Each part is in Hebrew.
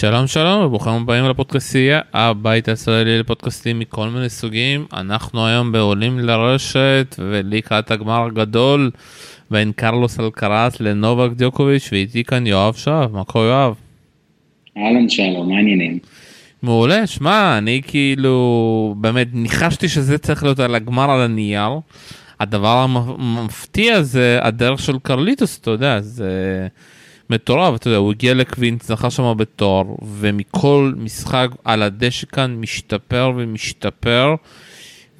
שלום שלום וברוכים הבאים לפודקאסטייה, הבית הישראלי לפודקאסטים מכל מיני סוגים. אנחנו היום בעולים לרשת ולקראת הגמר הגדול בין קרלוס אלקרס לנובק דיוקוביץ' ואיתי כאן יואב שב, מה קורה יואב? אהלן שלום, מה העניינים? מעולה, שמע, אני כאילו באמת ניחשתי שזה צריך להיות על הגמר על הנייר. הדבר המפתיע זה הדרך של קרליטוס, אתה יודע, זה... מטורף, אתה יודע, הוא הגיע לקווינט, זכה שם בתואר, ומכל משחק על הדשא כאן משתפר ומשתפר,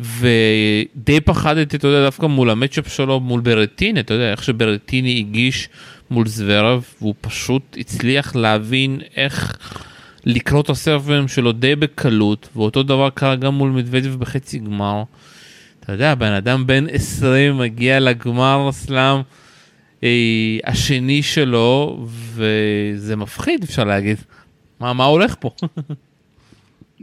ודי פחדתי, אתה יודע, דווקא מול המצ'אפ שלו, מול ברטיני, אתה יודע, איך שברטיני הגיש מול זוורב, והוא פשוט הצליח להבין איך לקרוא את הסרבים שלו די בקלות, ואותו דבר קרה גם מול מדוודב בחצי גמר. אתה יודע, בן אדם בן 20 מגיע לגמר סלאם. אה, השני שלו, וזה מפחיד אפשר להגיד. מה, מה הולך פה?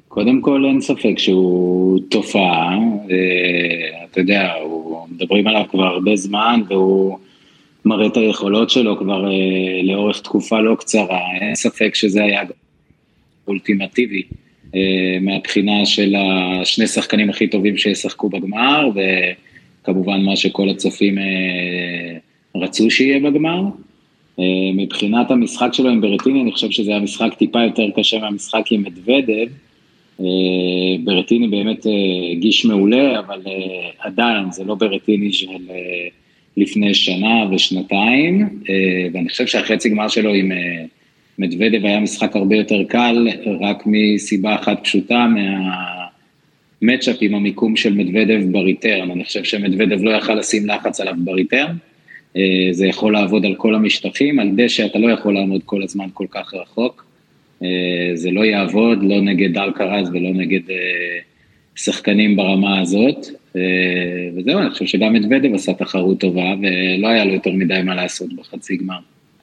קודם כל אין ספק שהוא תופעה, אה, אתה יודע, הוא, מדברים עליו כבר הרבה זמן והוא מראה את היכולות שלו כבר אה, לאורך תקופה לא קצרה, אין ספק שזה היה אולטימטיבי מהבחינה של השני שחקנים הכי טובים שישחקו בגמר, וכמובן מה שכל הצופים רצו שיהיה בגמר. אה, מבחינת המשחק שלו עם ברטיני, אני חושב שזה היה משחק טיפה יותר קשה מהמשחק עם מדוודב. אה, ברטיני באמת אה, הגיש מעולה, אבל עדיין זה לא ברטיני של לפני שנה ושנתיים, ואני חושב שהחצי גמר שלו עם מדוודב היה משחק הרבה יותר קל, רק מסיבה אחת פשוטה, מהמצ'אפ עם המיקום של מדוודב בריטרן. אני חושב שמדוודב לא יכל לשים לחץ עליו בריטרן. אה, זה יכול לעבוד על כל המשטחים, על דשא אתה לא יכול לעמוד כל הזמן כל כך רחוק. אה, זה לא יעבוד, לא נגד אלקרז ולא נגד אה, שחקנים ברמה הזאת. וזהו, אני חושב שגם מדוודב עשה תחרות טובה, ולא היה לו יותר מדי מה לעשות בחצי גמר.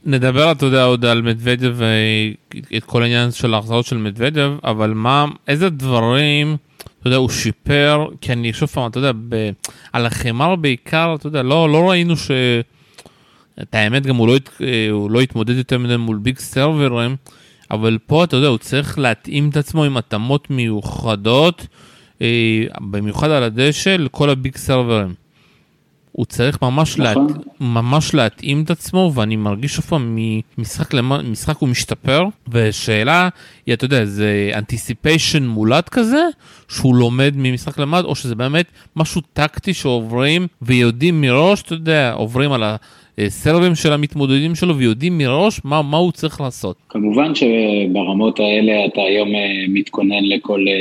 נדבר, אתה יודע, עוד על מדוודב ואת כל העניין של ההחזרות של מדוודב, אבל מה, איזה דברים, אתה יודע, הוא שיפר, כי אני שוב פעם, אתה יודע, ב, על החמר בעיקר, אתה יודע, לא, לא ראינו ש... את האמת גם הוא לא, אה, הוא לא התמודד יותר מדי מול big סרברים, אבל פה אתה יודע, הוא צריך להתאים את עצמו עם התאמות מיוחדות, אה, במיוחד על הדשא, לכל ה big סרברים. הוא צריך ממש, נכון. להת... ממש להתאים את עצמו, ואני מרגיש כל פעם ממשחק למשחק הוא משתפר, ושאלה היא, אתה יודע, זה anticipation מולד כזה, שהוא לומד ממשחק למד, או שזה באמת משהו טקטי שעוברים ויודעים מראש, אתה יודע, עוברים על ה... סרבים של המתמודדים שלו ויודעים מראש מה, מה הוא צריך לעשות. כמובן שברמות האלה אתה היום אה, מתכונן לכל אה,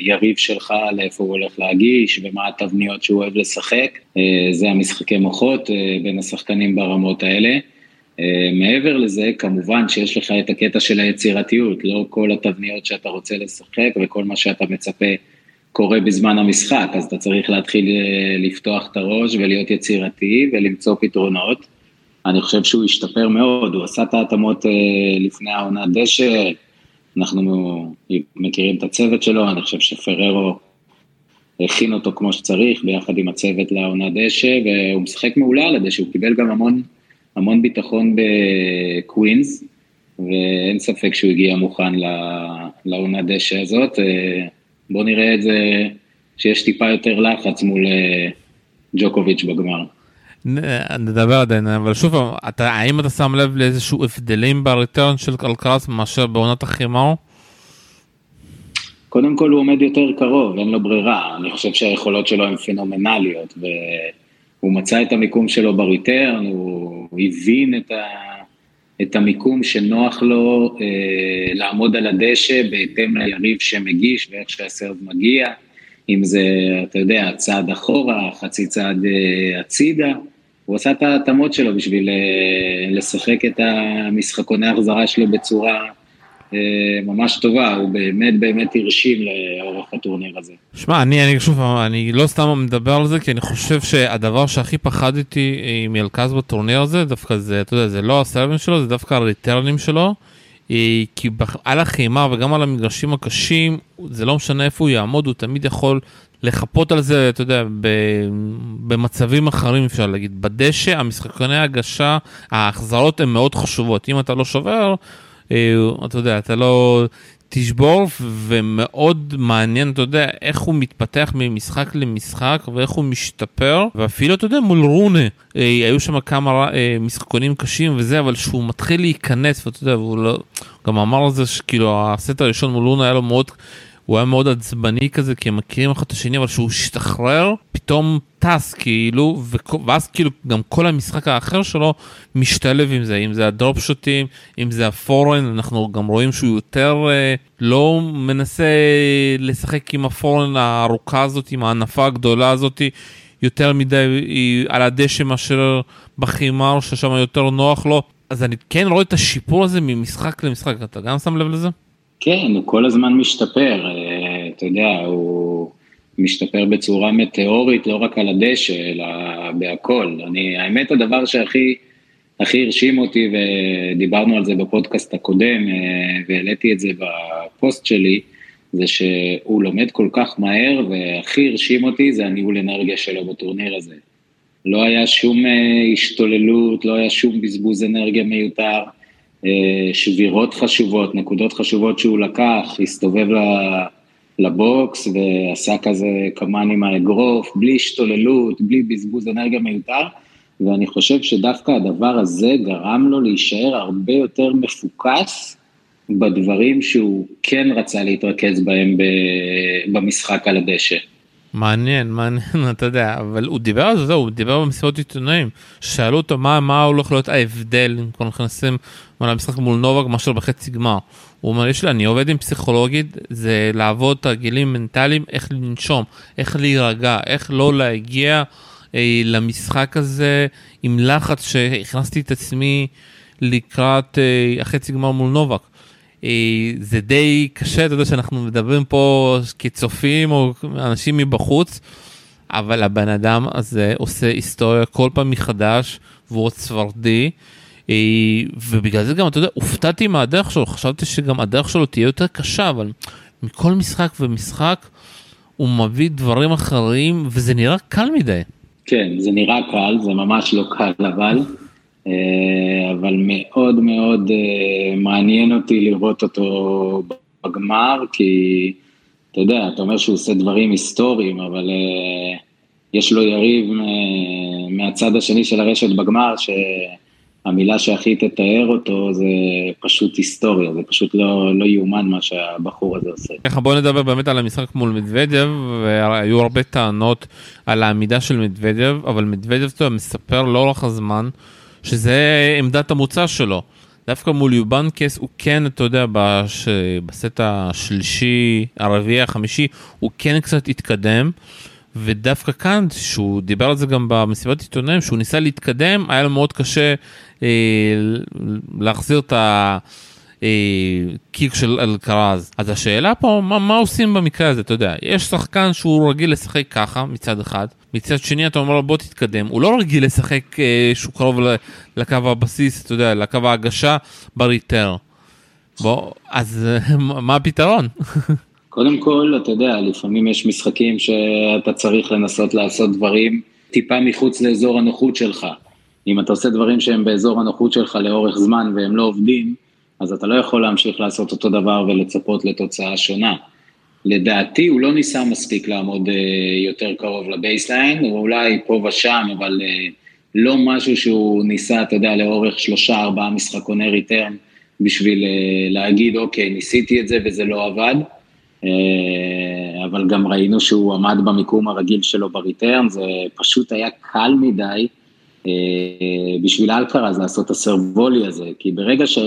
יריב שלך, לאיפה הוא הולך להגיש ומה התבניות שהוא אוהב לשחק. אה, זה המשחקי מוחות בין השחקנים ברמות האלה. מעבר לזה, כמובן שיש לך את הקטע של היצירתיות, לא כל התבניות שאתה רוצה לשחק וכל מה שאתה מצפה קורה בזמן המשחק, אז אתה צריך להתחיל אה, לפתוח את הראש ולהיות יצירתי ולמצוא פתרונות. אני חושב שהוא השתפר מאוד, הוא עשה את ההתאמות אה, לפני העונה דשא, אנחנו מכירים את הצוות שלו, אני חושב שפררו הכין אותו כמו שצריך ביחד עם הצוות לעונה דשא, והוא משחק מעולה על הדשא, הוא קיבל גם המון, המון ביטחון בקווינס, ואין ספק שהוא הגיע מוכן לעונה דשא הזאת. בוא נראה את זה שיש טיפה יותר לחץ מול אה, ג'וקוביץ' בגמר. נדבר עדיין, אבל שוב, אתה, האם אתה שם לב לאיזשהו הבדלים בריטרן של קלקרס מאשר בעונת החימר? קודם כל הוא עומד יותר קרוב, אין לו ברירה, אני חושב שהיכולות שלו הן פנומנליות, והוא מצא את המיקום שלו בריטרן, הוא הבין את ה... את המיקום שנוח לו אה, לעמוד על הדשא בהתאם ליריב שמגיש ואיך שהסרט מגיע, אם זה, אתה יודע, צעד אחורה, חצי צעד אה, הצידה, הוא עשה את ההתאמות שלו בשביל אה, לשחק את המשחקוני החזרה שלו בצורה ממש טובה, הוא באמת באמת הרשים לאורך הטורניר הזה. שמע, אני, אני שוב, אני לא סתם מדבר על זה, כי אני חושב שהדבר שהכי פחדתי מלקז בטורניר הזה, דווקא זה, אתה יודע, זה לא הסרבים שלו, זה דווקא הריטרנים שלו. אה, כי על החימה וגם על המגרשים הקשים, זה לא משנה איפה הוא יעמוד, הוא תמיד יכול לחפות על זה, אתה יודע, במצבים אחרים אפשר להגיד. בדשא, המשחקוני ההגשה, ההחזרות הן מאוד חשובות. אם אתה לא שובר, אתה יודע, אתה לא תשבור, ומאוד מעניין, אתה יודע, איך הוא מתפתח ממשחק למשחק, ואיך הוא משתפר, ואפילו, אתה יודע, מול רונה, היו שם כמה משחקונים קשים וזה, אבל שהוא מתחיל להיכנס, ואתה יודע, והוא לא, גם אמר על זה שכאילו הסט הראשון מול רונה היה לו מאוד... הוא היה מאוד עצבני כזה כי הם מכירים אחד את השני אבל שהוא השתחרר פתאום טס כאילו ואז כאילו גם כל המשחק האחר שלו משתלב עם זה אם זה הדרופ שוטים אם זה הפורן אנחנו גם רואים שהוא יותר אה, לא מנסה לשחק עם הפורן הארוכה הזאת עם הענפה הגדולה הזאת יותר מדי על הדשא מאשר בחימר ששם יותר נוח לו אז אני כן רואה את השיפור הזה ממשחק למשחק אתה גם שם לב לזה? כן, הוא כל הזמן משתפר, אה, אתה יודע, הוא משתפר בצורה מטאורית, לא רק על הדשא, אלא בהכל. אני, האמת, הדבר שהכי הכי הרשים אותי, ודיברנו על זה בפודקאסט הקודם, אה, והעליתי את זה בפוסט שלי, זה שהוא לומד כל כך מהר, והכי הרשים אותי זה הניהול אנרגיה שלו בטורניר הזה. לא היה שום אה, השתוללות, לא היה שום בזבוז אנרגיה מיותר. אה, שבירות חשובות, נקודות חשובות שהוא לקח, הסתובב לבוקס ועשה כזה כמובן עם האגרוף, בלי השתוללות, בלי בזבוז אנרגיה מיותר, ואני חושב שדווקא הדבר הזה גרם לו להישאר הרבה יותר מפוקס בדברים שהוא כן רצה להתרכז בהם במשחק על הדשא. מעניין מעניין אתה יודע אבל הוא דיבר על זה הוא דיבר במסיבות עיתונאים שאלו אותו מה מה הולך להיות ההבדל אם כבר נכנסים למשחק מול נובק מאשר בחצי גמר. הוא אומר יש לי אני עובד עם פסיכולוגית זה לעבוד תרגילים מנטליים איך לנשום איך להירגע איך לא להגיע אה, למשחק הזה עם לחץ שהכנסתי את עצמי לקראת אה, החצי גמר מול נובק. אה, זה די קשה, אתה יודע שאנחנו מדברים פה כצופים או אנשים מבחוץ, אבל הבן אדם הזה עושה היסטוריה כל פעם מחדש, והוא עוד צוורדי. אה, ובגלל זה גם, אתה יודע, הופתעתי מהדרך שלו, חשבתי שגם הדרך שלו תהיה יותר קשה, אבל מכל משחק ומשחק הוא מביא דברים אחרים, וזה נראה קל מדי. כן, זה נראה קל, זה ממש לא קל, אבל אבל מאוד מאוד אה, מעניין אותי לראות אותו בגמר, כי אתה יודע, אתה אומר שהוא עושה דברים היסטוריים, אבל אה, יש לו יריב מהצד השני של הרשת בגמר, שהמילה שהכי תתאר אותו זה פשוט היסטוריה, זה פשוט לא, לא יאומן מה שהבחור הזה עושה. ככה בוא נדבר באמת על המשחק מול מדוודב, והיו הרבה טענות על העמידה של מדוודב, אבל מדוודב מספר לאורך הזמן, שזה עמדת המוצא שלו. דווקא מול יובנקס הוא כן, אתה יודע, בש... בסט השלישי, הרביעי, החמישי, הוא כן קצת התקדם. ודווקא כאן, שהוא דיבר על זה גם במסיבת עיתונאים, שהוא ניסה להתקדם, היה לו מאוד קשה אה, להחזיר את ה... אה, של אלקרז. אז השאלה פה, מה, מה עושים במקרה הזה, אתה יודע, יש שחקן שהוא רגיל לשחק ככה מצד אחד, מצד שני אתה אומר לו בוא תתקדם, הוא לא רגיל לשחק אה, שהוא קרוב לקו הבסיס, אתה יודע, לקו ההגשה בריטר. בוא, אז מה הפתרון? קודם כל, אתה יודע, לפעמים יש משחקים שאתה צריך לנסות לעשות דברים טיפה מחוץ לאזור הנוחות שלך. אם אתה עושה דברים שהם באזור הנוחות שלך לאורך זמן והם לא עובדים, אז אתה לא יכול להמשיך לעשות אותו דבר ולצפות לתוצאה שונה. לדעתי הוא לא ניסה מספיק לעמוד אה, יותר קרוב ל baseline, הוא אולי פה ושם, אבל אה, לא משהו שהוא ניסה, אתה יודע, לאורך שלושה, ארבעה משחקוני return, בשביל אה, להגיד, אוקיי, ניסיתי את זה וזה לא עבד, אה, אבל גם ראינו שהוא עמד במיקום הרגיל שלו ב return, זה פשוט היה קל מדי אה, בשביל אלקרז לעשות את ה serve volley הזה, כי ברגע ש...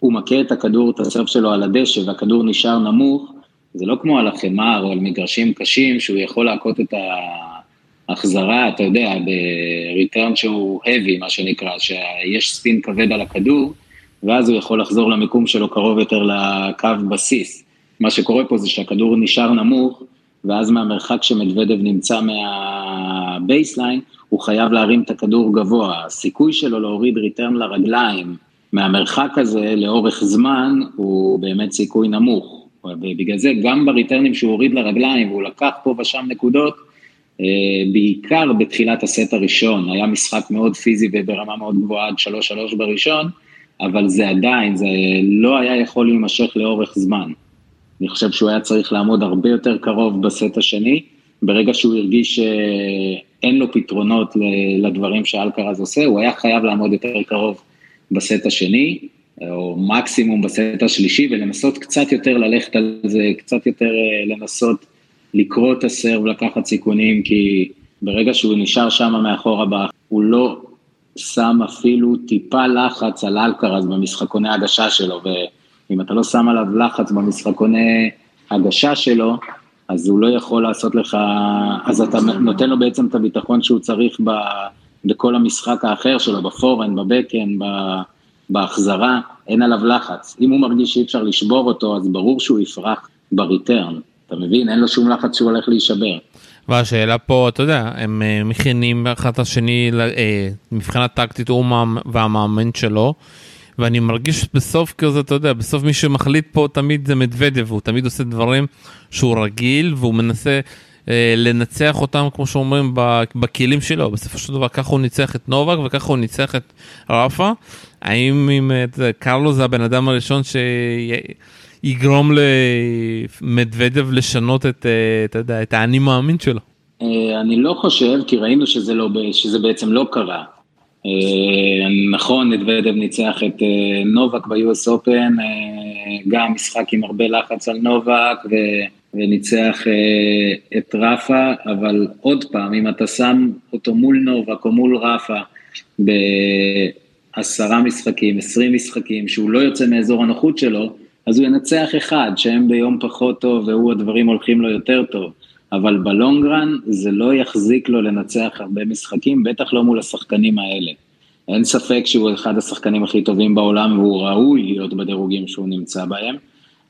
הוא מכה את הכדור, את ה serve שלו על הדשא והכדור נשאר נמוך, זה לא כמו על החמר או על מגרשים קשים, שהוא יכול להכות את ההחזרה, אתה יודע, ב return שהוא heavy, מה שנקרא, שיש spin כבד על הכדור, ואז הוא יכול לחזור למיקום שלו קרוב יותר לקו בסיס. מה שקורה פה זה שהכדור נשאר נמוך, ואז מהמרחק שמדוודב נמצא מה baseline, הוא חייב להרים את הכדור גבוה. הסיכוי שלו להוריד return לרגליים, מהמרחק הזה לאורך זמן הוא באמת סיכוי נמוך. ובגלל זה גם בריטרנים שהוא הוריד לרגליים והוא לקח פה ושם נקודות, אה, בעיקר בתחילת הסט הראשון, היה משחק מאוד פיזי וברמה מאוד גבוהה עד 3-3 בראשון, אבל זה עדיין, זה לא היה יכול להימשך לאורך זמן. אני חושב שהוא היה צריך לעמוד הרבה יותר קרוב בסט השני, ברגע שהוא הרגיש שאין לו פתרונות לדברים שאלקרז עושה, הוא היה חייב לעמוד יותר קרוב בסט השני, או מקסימום בסט השלישי, ולנסות קצת יותר ללכת על זה, קצת יותר אה, לנסות לקרוא את הסרב, לקחת סיכונים, כי ברגע שהוא נשאר שם מאחור הבא, הוא לא שם אפילו טיפה לחץ על אלקרז במשחקוני הגשה שלו, ואם אתה לא שם עליו לחץ במשחקוני הגשה שלו, אז הוא לא יכול לעשות לך, אז אתה נותן לו בעצם את הביטחון שהוא צריך ב, בכל המשחק האחר שלו, בפורן, בבקן, בהחזרה, אין עליו לחץ. אם הוא מרגיש שאי אפשר לשבור אותו, אז ברור שהוא יפרח בריטרן. אתה מבין? אין לו שום לחץ שהוא הולך להישבר. והשאלה פה, אתה יודע, הם אה, מכינים אחד את השני, אה, מבחינת טקטית הוא והמאמן שלו, ואני מרגיש בסוף כזה, אתה יודע, בסוף מי שמחליט פה תמיד זה מדוודב, הוא תמיד עושה דברים שהוא רגיל, והוא מנסה לנצח אותם, כמו שאומרים, בכלים שלו. בסופו של דבר ככה הוא ניצח את נובק וככה הוא ניצח את רפה. האם אם קרלו זה הבן אדם הראשון ש... יגרום למדוודב לשנות את, אה, אתה יודע, את האני מאמין שלו? אה, אני לא חושב, כי ראינו שזה, לא, שזה בעצם לא קרה. אה, נכון, מדוודב ניצח את נובק ב-US Open, גם משחק עם הרבה לחץ על נובק, ו... וניצח את רפה, אבל עוד פעם, אם אתה שם אותו מול נובק או מול רפה בעשרה משחקים, עשרים משחקים, שהוא לא יוצא מאזור הנוחות שלו, אז הוא ינצח אחד, שהם ביום פחות טוב והוא הדברים הולכים לו יותר טוב. אבל בלונגרן זה לא יחזיק לו לנצח הרבה משחקים, בטח לא מול השחקנים האלה. אין ספק שהוא אחד השחקנים הכי טובים בעולם והוא ראוי להיות בדירוגים שהוא נמצא בהם,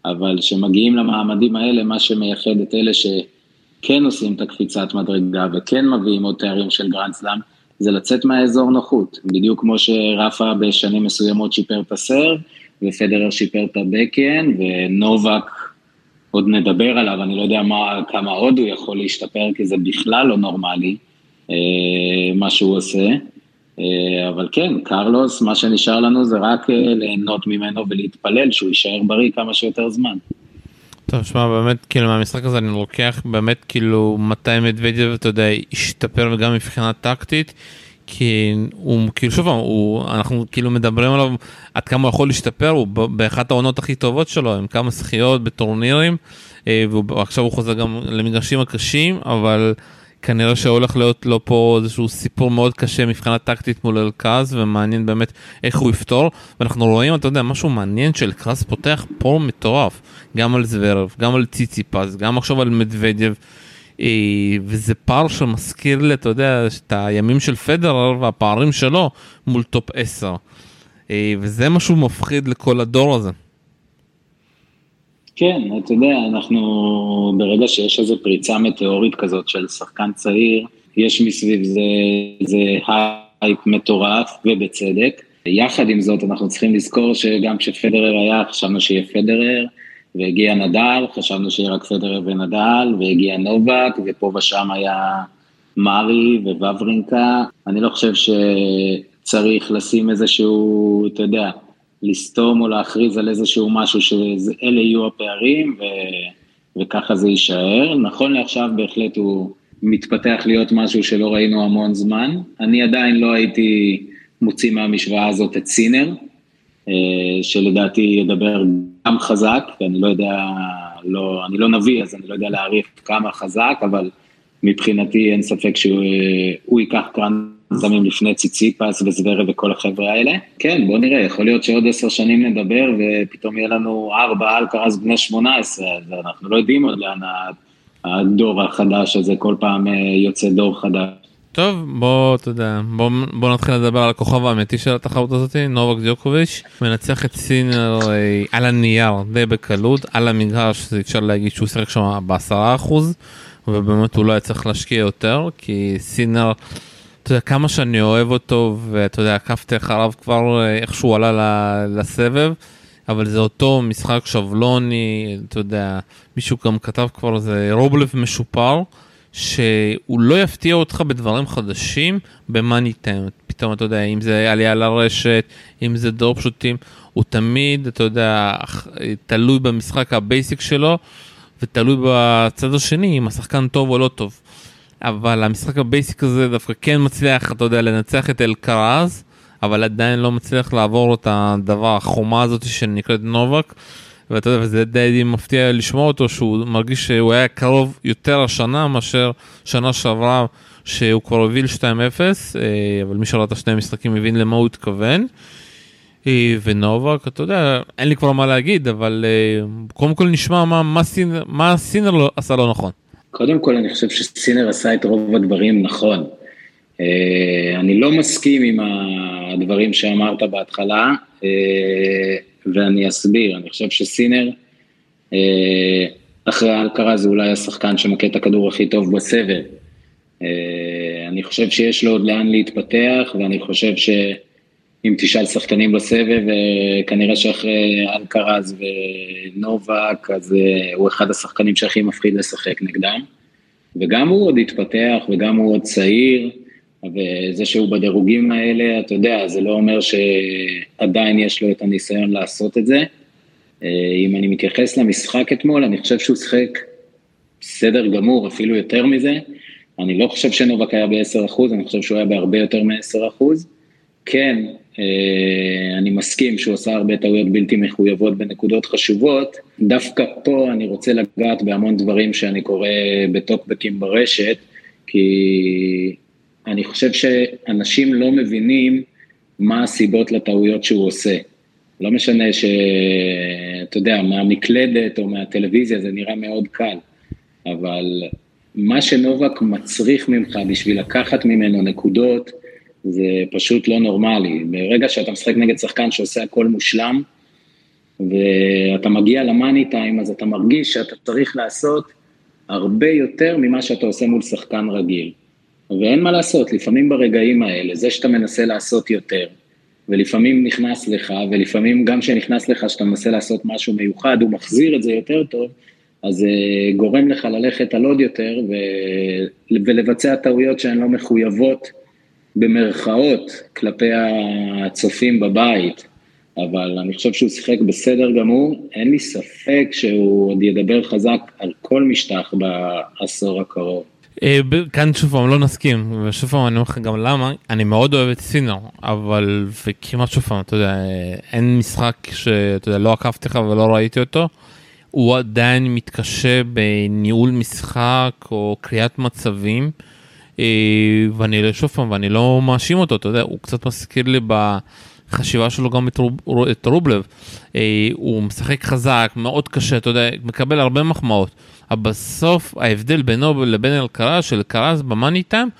אבל כשמגיעים למעמדים האלה, מה שמייחד את אלה שכן עושים את הקפיצת מדרגה וכן מביאים עוד תארים של גרנד סלאם, זה לצאת מהאזור נוחות, בדיוק כמו שרפא בשנים מסוימות שיפר את ה serve, ופדרר שיפר את ה backhand, ונובק, עוד נדבר עליו, אני לא יודע מה, כמה עוד הוא יכול להשתפר, כי זה בכלל לא נורמלי, אה, מה שהוא עושה. אה, אבל כן, קרלוס, מה שנשאר לנו זה רק אה, ליהנות ממנו ולהתפלל שהוא יישאר בריא כמה שיותר זמן. טוב, שמע, באמת, כאילו, מהמשחק הזה אני לוקח באמת, כאילו, מתי מדוודיו, אתה יודע, השתפר גם מבחינה טקטית. כי הוא כאילו שוב הוא אנחנו כאילו מדברים עליו עד כמה הוא יכול להשתפר הוא באחת העונות הכי טובות שלו עם כמה זכיות בטורנירים אה, ועכשיו הוא חוזר גם למגרשים הקשים אבל כנראה שהולך להיות לו פה איזשהו סיפור מאוד קשה מבחינה טקטית מול אלקרז ומעניין באמת איך הוא יפתור ואנחנו רואים אתה יודע משהו מעניין שאלקרז פותח פער מטורף גם על זוורב גם על ציציפס גם עכשיו על מדוודיו. אה, וזה פער שמזכיר לי, אתה יודע, את הימים של פדרר והפערים שלו מול top 10. אה, וזה משהו מפחיד לכל הדור הזה. כן, אתה יודע, אנחנו, ברגע שיש איזו פריצה מטאורית כזאת של שחקן צעיר, יש מסביב זה, זה הייפ מטורף, ובצדק. יחד עם זאת, אנחנו צריכים לזכור שגם כשפדרר היה, חשבנו שיהיה פדרר, והגיע נדל, חשבנו שיהיה רק פדרר ונדל, והגיע נובק, ופה ושם היה מארי ווברינקה. אני לא חושב שצריך לשים איזשהו, אתה יודע, לסתום או להכריז על איזשהו משהו שאלה יהיו הפערים, ו... וככה זה יישאר. נכון לעכשיו בהחלט הוא מתפתח להיות משהו שלא ראינו המון זמן. אני עדיין לא הייתי מוציא מהמשוואה הזאת את סינר, אה, שלדעתי ידבר גם חזק, אני לא יודע, לא, אני לא נביא, אז אני לא יודע להעריך כמה חזק, אבל מבחינתי אין ספק שהוא ייקח כאן זמים לפני ציציפס וזוורה וכל החבר'ה האלה. כן, בוא נראה, יכול להיות שעוד עשר שנים נדבר ופתאום יהיה לנו ארבע אלקרז בני שמונה עשרה, אז אנחנו לא יודעים עוד לאן הדור החדש הזה, כל פעם אה, יוצא דור חדש. טוב בוא אתה יודע בוא, בוא נתחיל לדבר על הכוכב האמיתי של התחרות הזאת נובק דיוקוביץ' מנצח את סינר אה, על הנייר די בקלות על המגרש אפשר להגיד שהוא שיחק שם בעשרה אחוז ובאמת הוא לא היה צריך להשקיע יותר כי סינר. אתה יודע כמה שאני אוהב אותו ואתה יודע עקבתי אחריו כבר אה, איך שהוא עלה לסבב אבל זה אותו משחק שבלוני אתה יודע מישהו גם כתב כבר זה רובלב משופר. שהוא לא יפתיע אותך בדברים חדשים ב money time. פתאום, אתה יודע, אם זה עלייה לרשת, אם זה drop shot ים, הוא תמיד, אתה יודע, תלוי במשחק ה basic שלו, ותלוי בצד השני, אם השחקן טוב או לא טוב. אבל המשחק ה basic הזה דווקא כן מצליח, אתה יודע, לנצח את אלקרז, אבל עדיין לא מצליח לעבור את הדבר, החומה הזאת שנקראת נובק. ואתה יודע, וזה די מפתיע לשמוע אותו, שהוא מרגיש שהוא היה קרוב יותר השנה מאשר שנה שעברה, שהוא כבר הוביל 2-0, אה, אבל מי שראה את השני המשחקים מבין למה הוא התכוון. אה, ונובק, אתה יודע, אין לי כבר מה להגיד, אבל אה, קודם כל נשמע מה, מה, סינר, מה סינר לא, עשה לא נכון. קודם כל אני חושב שסינר עשה את רוב הדברים נכון. אני לא מסכים עם הדברים שאמרת בהתחלה. ואני אסביר, אני חושב שסינר, אה, אחרי ההכרה זה אולי השחקן שמכה את הכדור הכי טוב בסבב. אה, אני חושב שיש לו עוד לאן להתפתח, ואני חושב שאם תשאל שחקנים בסבב, אה, כנראה שאחרי אלקרז ונובק, אז הוא אחד השחקנים שהכי מפחיד לשחק נגדם. וגם הוא עוד התפתח, וגם הוא עוד צעיר. וזה שהוא בדירוגים האלה, אתה יודע, זה לא אומר שעדיין יש לו את הניסיון לעשות את זה. אה, אם אני מתייחס למשחק אתמול, אני חושב שהוא שיחק בסדר גמור, אפילו יותר מזה. אני לא חושב שנובק היה ב-10%, אני חושב שהוא היה בהרבה יותר מ-10%. כן, אה, אני מסכים שהוא עשה הרבה טעויות בלתי מחויבות בנקודות חשובות. דווקא פה אני רוצה לגעת בהמון דברים שאני קורא בטוקבקים ברשת, כי אני חושב שאנשים לא מבינים מה הסיבות לטעויות שהוא עושה. לא משנה שאתה יודע, מהמקלדת או מהטלוויזיה זה נראה מאוד קל, אבל מה שנובק מצריך ממך בשביל לקחת ממנו נקודות, זה פשוט לא נורמלי. ברגע שאתה משחק נגד שחקן שעושה הכל מושלם, ואתה מגיע למאני טיים, אז אתה מרגיש שאתה צריך לעשות הרבה יותר ממה שאתה עושה מול שחקן רגיל. ואין מה לעשות, לפעמים ברגעים האלה, זה שאתה מנסה לעשות יותר, ולפעמים נכנס לך, ולפעמים גם כשנכנס לך שאתה מנסה לעשות משהו מיוחד, הוא מחזיר את זה יותר טוב, אז זה אה, גורם לך ללכת על עוד יותר ו... ולבצע טעויות שהן לא מחויבות במרכאות כלפי הצופים בבית, אבל אני חושב שהוא שיחק בסדר גמור, אין לי ספק שהוא עוד ידבר חזק על כל משטח בעשור הקרוב. אה, כאן שוב פעם לא נסכים ושוב פעם אני אומר לך גם למה אני מאוד אוהב את סינר אבל וכמעט שוב פעם אתה יודע אין משחק שאתה יודע לא עקבתי לך ולא ראיתי אותו. הוא עדיין מתקשה בניהול משחק או קריאת מצבים אה, ואני לא, שוב פעם ואני לא מאשים אותו אתה יודע הוא קצת מזכיר לי בחשיבה שלו גם את, רוב, את רובלב אה, הוא משחק חזק מאוד קשה אתה יודע מקבל הרבה מחמאות. אבל בסוף ההבדל בינו לבין אלקרז, של אלקרז במאני טיים,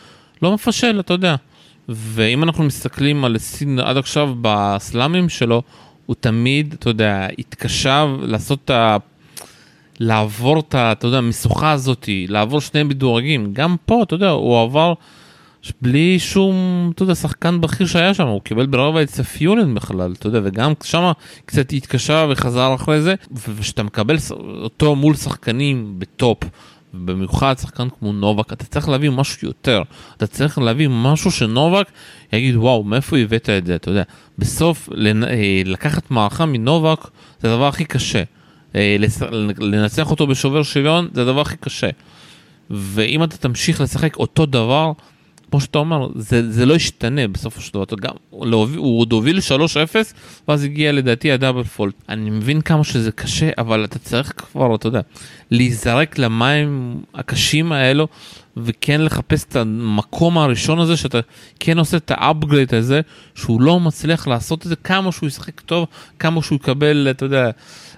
לא מפשל, אתה יודע. ואם אנחנו מסתכלים על סין עד עכשיו בסלאמים שלו, הוא תמיד, אתה יודע, התקשה לעשות את ה... לעבור את ה... אתה יודע, המשוכה הזאתי, לעבור שני מדורגים. גם פה, אתה יודע, הוא עבר בלי שום, אתה יודע, שחקן בכיר שהיה שם, הוא קיבל ברבע את ספיולן בכלל, אתה יודע, וגם שם קצת התקשה וחזר אחרי זה, וכשאתה מקבל אותו מול שחקנים בטופ, במיוחד שחקן כמו נובק, אתה צריך להביא משהו יותר, אתה צריך להביא משהו שנובק יגיד וואו מאיפה הבאת את זה, אתה יודע, בסוף אה, לקחת מערכה מנובק זה הדבר הכי קשה, לנצח אותו בשובר שוויון זה הדבר הכי קשה, ואם אתה תמשיך לשחק אותו דבר, כמו שאתה אומר, זה, זה לא ישתנה בסופו של דבר, גם, הוא עוד הוביל 3-0 ואז הגיע לדעתי הדאבל פולט. אני מבין כמה שזה קשה, אבל אתה צריך כבר, אתה יודע, להיזרק למים הקשים האלו וכן לחפש את המקום הראשון הזה שאתה כן עושה את ה upgrade הזה, שהוא לא מצליח לעשות את זה, כמה שהוא ישחק טוב, כמה שהוא יקבל, אתה יודע, אה,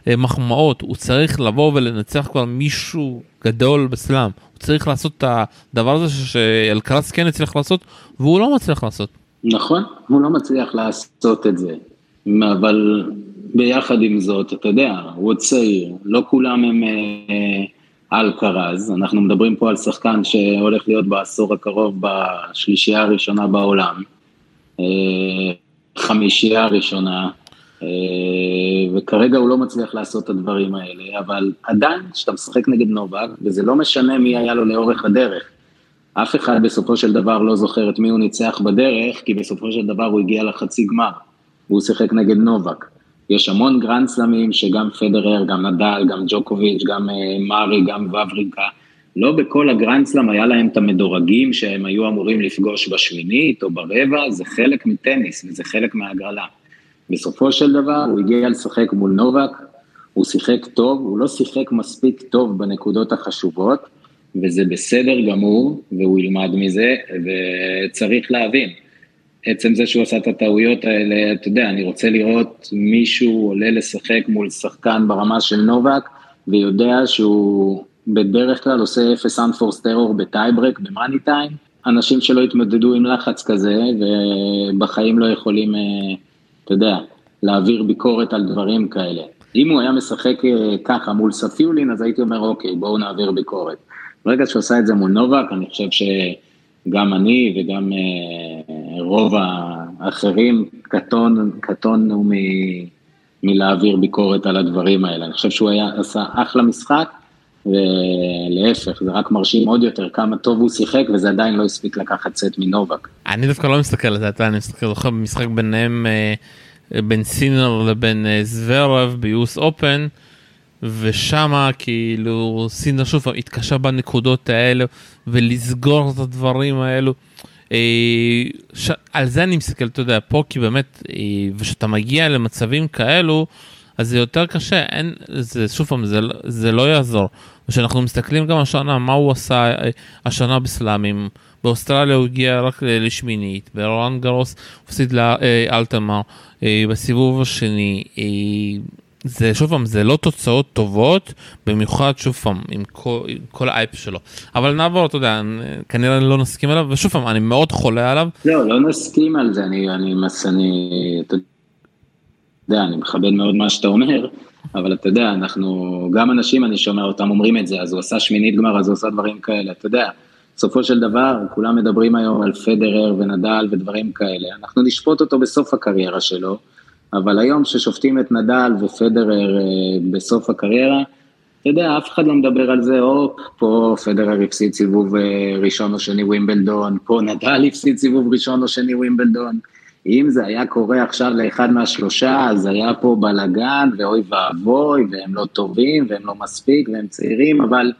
מחמאות, הוא צריך לבוא ולנצח כבר מישהו גדול בסלאם, הוא צריך לעשות את הדבר הזה שאלקרז כן הצליח לעשות, והוא לא מצליח לעשות. נכון, הוא לא מצליח לעשות את זה, אבל ביחד עם זאת, אתה יודע, הוא עוד צעיר, לא כולם הם אה, אלקרז, אנחנו מדברים פה על שחקן שהולך להיות בעשור הקרוב בשלישייה הראשונה בעולם, אה, חמישייה הראשונה, אה, וכרגע הוא לא מצליח לעשות את הדברים האלה, אבל עדיין כשאתה משחק נגד נובק, וזה לא משנה מי היה לו לאורך הדרך, אף אחד בסופו של דבר לא זוכר את מי הוא ניצח בדרך, כי בסופו של דבר הוא הגיע לחצי גמר, והוא שיחק נגד נובק. יש המון גרנד סלמים שגם פדרר, גם נדל, גם ג'וקוביץ', גם אה, מארי, גם וברינקה, לא בכל הגרנד סלאם היה להם את המדורגים שהם היו אמורים לפגוש בשמינית או ברבע, זה חלק מטניס וזה חלק מהגרלה. בסופו של דבר הוא הגיע לשחק מול נובק, הוא שיחק טוב, הוא לא שיחק מספיק טוב בנקודות החשובות, וזה בסדר גמור, והוא ילמד מזה, וצריך להבין. עצם זה שהוא עשה את הטעויות האלה, אתה יודע, אני רוצה לראות מישהו עולה לשחק מול שחקן ברמה של נובק, ויודע שהוא בדרך כלל עושה 0 unforced terror בטייברק, במאני טיים, אנשים שלא התמודדו עם לחץ כזה, ובחיים לא יכולים, אה, אתה יודע, להעביר ביקורת על דברים כאלה. אם הוא היה משחק אה, ככה מול ספיולין, אז הייתי אומר, אוקיי, בואו נעביר ביקורת. ברגע שהוא עשה את זה מול נובק, אני חושב שגם אני וגם אה, רוב האחרים קטון, קטונו מ, מלהעביר ביקורת על הדברים האלה. אני חושב שהוא היה, עשה אחלה משחק, ולהפך, זה רק מרשים עוד יותר כמה טוב הוא שיחק, וזה עדיין לא הספיק לקחת סט מנובק. אני דווקא לא מסתכל על זה, אתה, אני מסתכל, זוכר במשחק ביניהם, אה, בין סינר לבין אה, זוורב ביוס אופן. ושמה כאילו סינדר שוב התקשה בנקודות האלו ולסגור את הדברים האלו. אה, ש... על זה אני מסתכל, אתה יודע, פה כי באמת, וכשאתה מגיע למצבים כאלו, אז זה יותר קשה, אין, זה שוב פעם, זה, זה לא יעזור. וכשאנחנו מסתכלים גם השנה, מה הוא עשה אה, השנה בסלאמים, באוסטרליה הוא הגיע רק לשמינית, ברואן גרוס הפסיד לאלתמר, בסיבוב השני, זה שוב פעם זה לא תוצאות טובות במיוחד שוב פעם עם כל, עם כל האייפ שלו אבל נעבור אתה יודע כנראה לא נסכים עליו ושוב פעם אני מאוד חולה עליו. לא לא נסכים על זה אני אני אני אתה יודע אני מכבד מאוד מה שאתה אומר אבל אתה יודע אנחנו גם אנשים אני שומע אותם אומרים את זה אז הוא עשה שמינית גמר אז הוא עשה דברים כאלה אתה יודע. בסופו של דבר כולם מדברים היום על פדרר ונדל ודברים כאלה אנחנו נשפוט אותו בסוף הקריירה שלו. אבל היום ששופטים את נדל ופדרר אה, בסוף הקריירה, אתה יודע, אף אחד לא מדבר על זה, או פה פדרר הפסיד סיבוב אה, ראשון או שני ווימבלדון, פה נדל הפסיד סיבוב ראשון או שני ווימבלדון. אם זה היה קורה עכשיו לאחד מהשלושה, אז היה פה בלאגן, ואוי ואבוי, והם לא טובים, והם לא מספיק, והם צעירים, אבל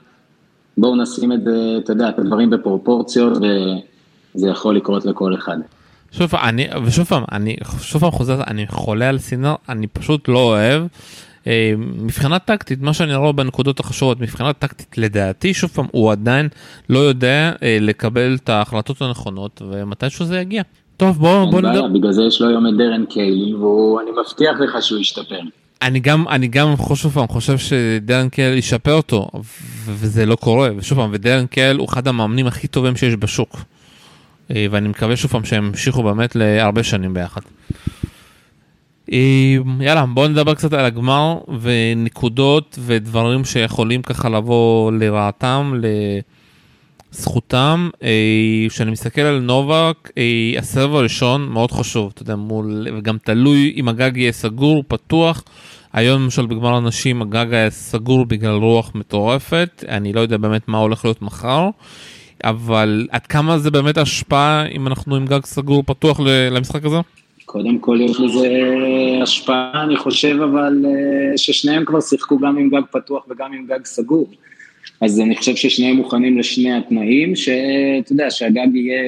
בואו נשים את זה, אתה יודע, את הדברים בפרופורציות, וזה יכול לקרות לכל אחד. שוב אני ושוב פעם אני שוב פעם חוזר אני חולה על סינר אני פשוט לא אוהב. אה, מבחינה טקטית מה שאני רואה בנקודות החשובות מבחינה טקטית לדעתי שוב פעם הוא עדיין לא יודע אה, לקבל את ההחלטות הנכונות ומתישהו זה יגיע. טוב בוא בוא נדבר. בגלל זה יש לו היום את דרן קיילי ואני מבטיח לך שהוא ישתפר. אני גם אני גם חושב פעם חושב שדרן קייל ישפר אותו וזה לא קורה ושוב פעם ודרן קייל הוא אחד המאמנים הכי טובים שיש בשוק. אה, ואני מקווה שוב פעם שהם ימשיכו באמת להרבה שנים ביחד. אה, יאללה בואו נדבר קצת על הגמר ונקודות ודברים שיכולים ככה לבוא לרעתם, לזכותם. אה, כשאני מסתכל על נובק, הסרב הראשון מאוד חשוב, אתה יודע, מול, וגם תלוי אם הגג יהיה סגור, פתוח. היום למשל בגמר הנשים הגג היה סגור בגלל רוח מטורפת, אני לא יודע באמת מה הולך להיות מחר. אבל עד כמה זה באמת השפעה אם אנחנו עם גג סגור פתוח למשחק הזה? קודם כל יש לזה השפעה, אני חושב, אבל אה, ששניהם כבר שיחקו גם עם גג פתוח וגם עם גג סגור. אז אני חושב ששניהם מוכנים לשני התנאים, שאתה יודע, שהגג יהיה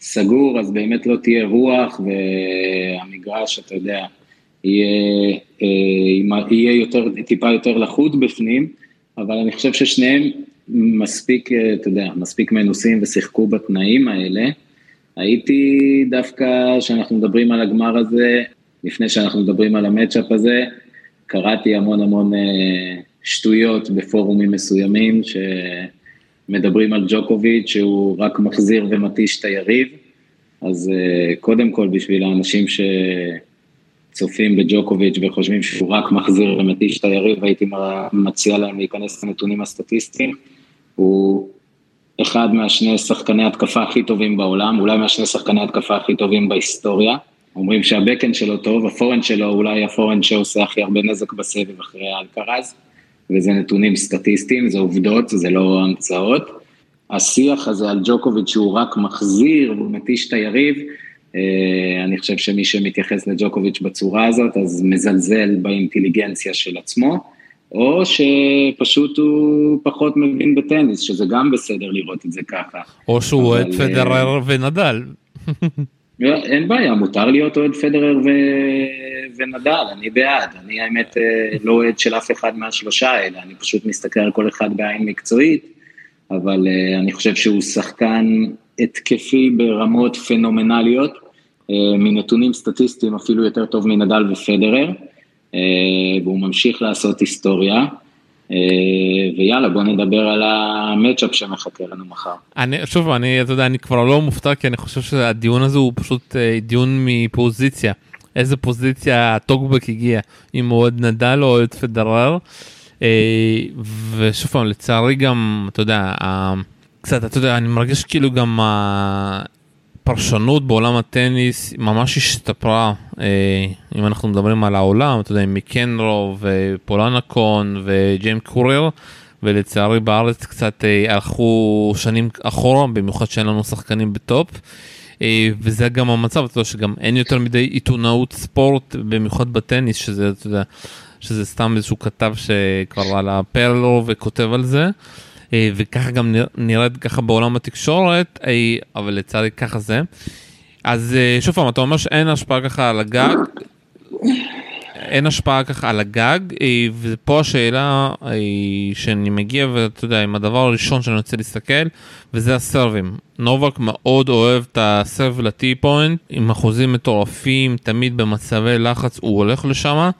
סגור, אז באמת לא תהיה רוח, והמגרש, אתה יודע, יהיה, אה, יהיה יותר, טיפה יותר לחוד בפנים, אבל אני חושב ששניהם מספיק, אה, אתה יודע, מספיק מנוסים ושיחקו בתנאים האלה. הייתי דווקא, כשאנחנו מדברים על הגמר הזה, לפני שאנחנו מדברים על המצ'אפ הזה, קראתי המון המון אה, שטויות בפורומים מסוימים, שמדברים על ג'וקוביץ' שהוא רק מחזיר ומתיש את היריב. אז אה, קודם כל, בשביל האנשים שצופים בג'וקוביץ' וחושבים שהוא רק מחזיר ומתיש את היריב, הייתי מציע להם להיכנס לנתונים הסטטיסטיים. הוא אחד מהשני שחקני התקפה הכי טובים בעולם, אולי מהשני שחקני התקפה הכי טובים בהיסטוריה. אומרים שהבקן שלו טוב, הפורן שלו אולי הפורן שעושה הכי הרבה נזק בסבב אחרי אלקרז, וזה נתונים סטטיסטיים, זה עובדות, זה לא המצאות. השיח הזה על ג'וקוביץ' שהוא רק מחזיר והוא מתיש את היריב, אני חושב שמי שמתייחס לג'וקוביץ' בצורה הזאת, אז מזלזל באינטליגנציה של עצמו. או שפשוט הוא פחות מבין בטניס, שזה גם בסדר לראות את זה ככה. או שהוא אוהד פדרר ונדל. אין בעיה, מותר להיות אוהד פדרר ו... ונדל, אני בעד. אני האמת אה, לא אוהד של אף אחד מהשלושה האלה, אני פשוט מסתכל על כל אחד בעין מקצועית, אבל אה, אני חושב שהוא שחקן התקפי ברמות פנומנליות, אה, מנתונים סטטיסטיים אפילו יותר טוב מנדל ופדרר. והוא ממשיך לעשות היסטוריה. אה, ויאללה בוא נדבר על המצ'אפ שמחכה לנו מחר. אני שוב אני אתה יודע אני כבר לא מופתע כי אני חושב שהדיון הזה הוא פשוט אה, דיון מפוזיציה איזה פוזיציה טוקבק הגיע אם הוא עוד נדל או עוד פדרר. אה, ושוב פעם לצערי גם אתה יודע קצת אתה יודע אני מרגיש כאילו גם הפרשנות בעולם הטניס ממש השתפרה אה, אם אנחנו מדברים על העולם, אתה יודע, מקנרו ופולנקון וג'יימס קורר, ולצערי בארץ קצת אה, הלכו שנים אחורה, במיוחד שאין לנו שחקנים בטופ. אה, וזה גם המצב, אתה יודע שגם אין יותר מדי עיתונאות ספורט, במיוחד בטניס, שזה, אתה יודע, שזה סתם איזשהו כתב שכבר על הפרלו וכותב על זה. וככה גם נראית ככה בעולם התקשורת, אבל לצערי ככה זה. אז אה, שוב פעם, אתה אומר שאין השפעה ככה על הגג, אין השפעה ככה על הגג, אה, ופה השאלה אה, שאני מגיע ואתה יודע, עם הדבר הראשון שאני רוצה להסתכל, וזה הסרבים. נובק מאוד אוהב את הסרב לטי פוינט, עם אחוזים מטורפים, תמיד במצבי לחץ הוא הולך לשם.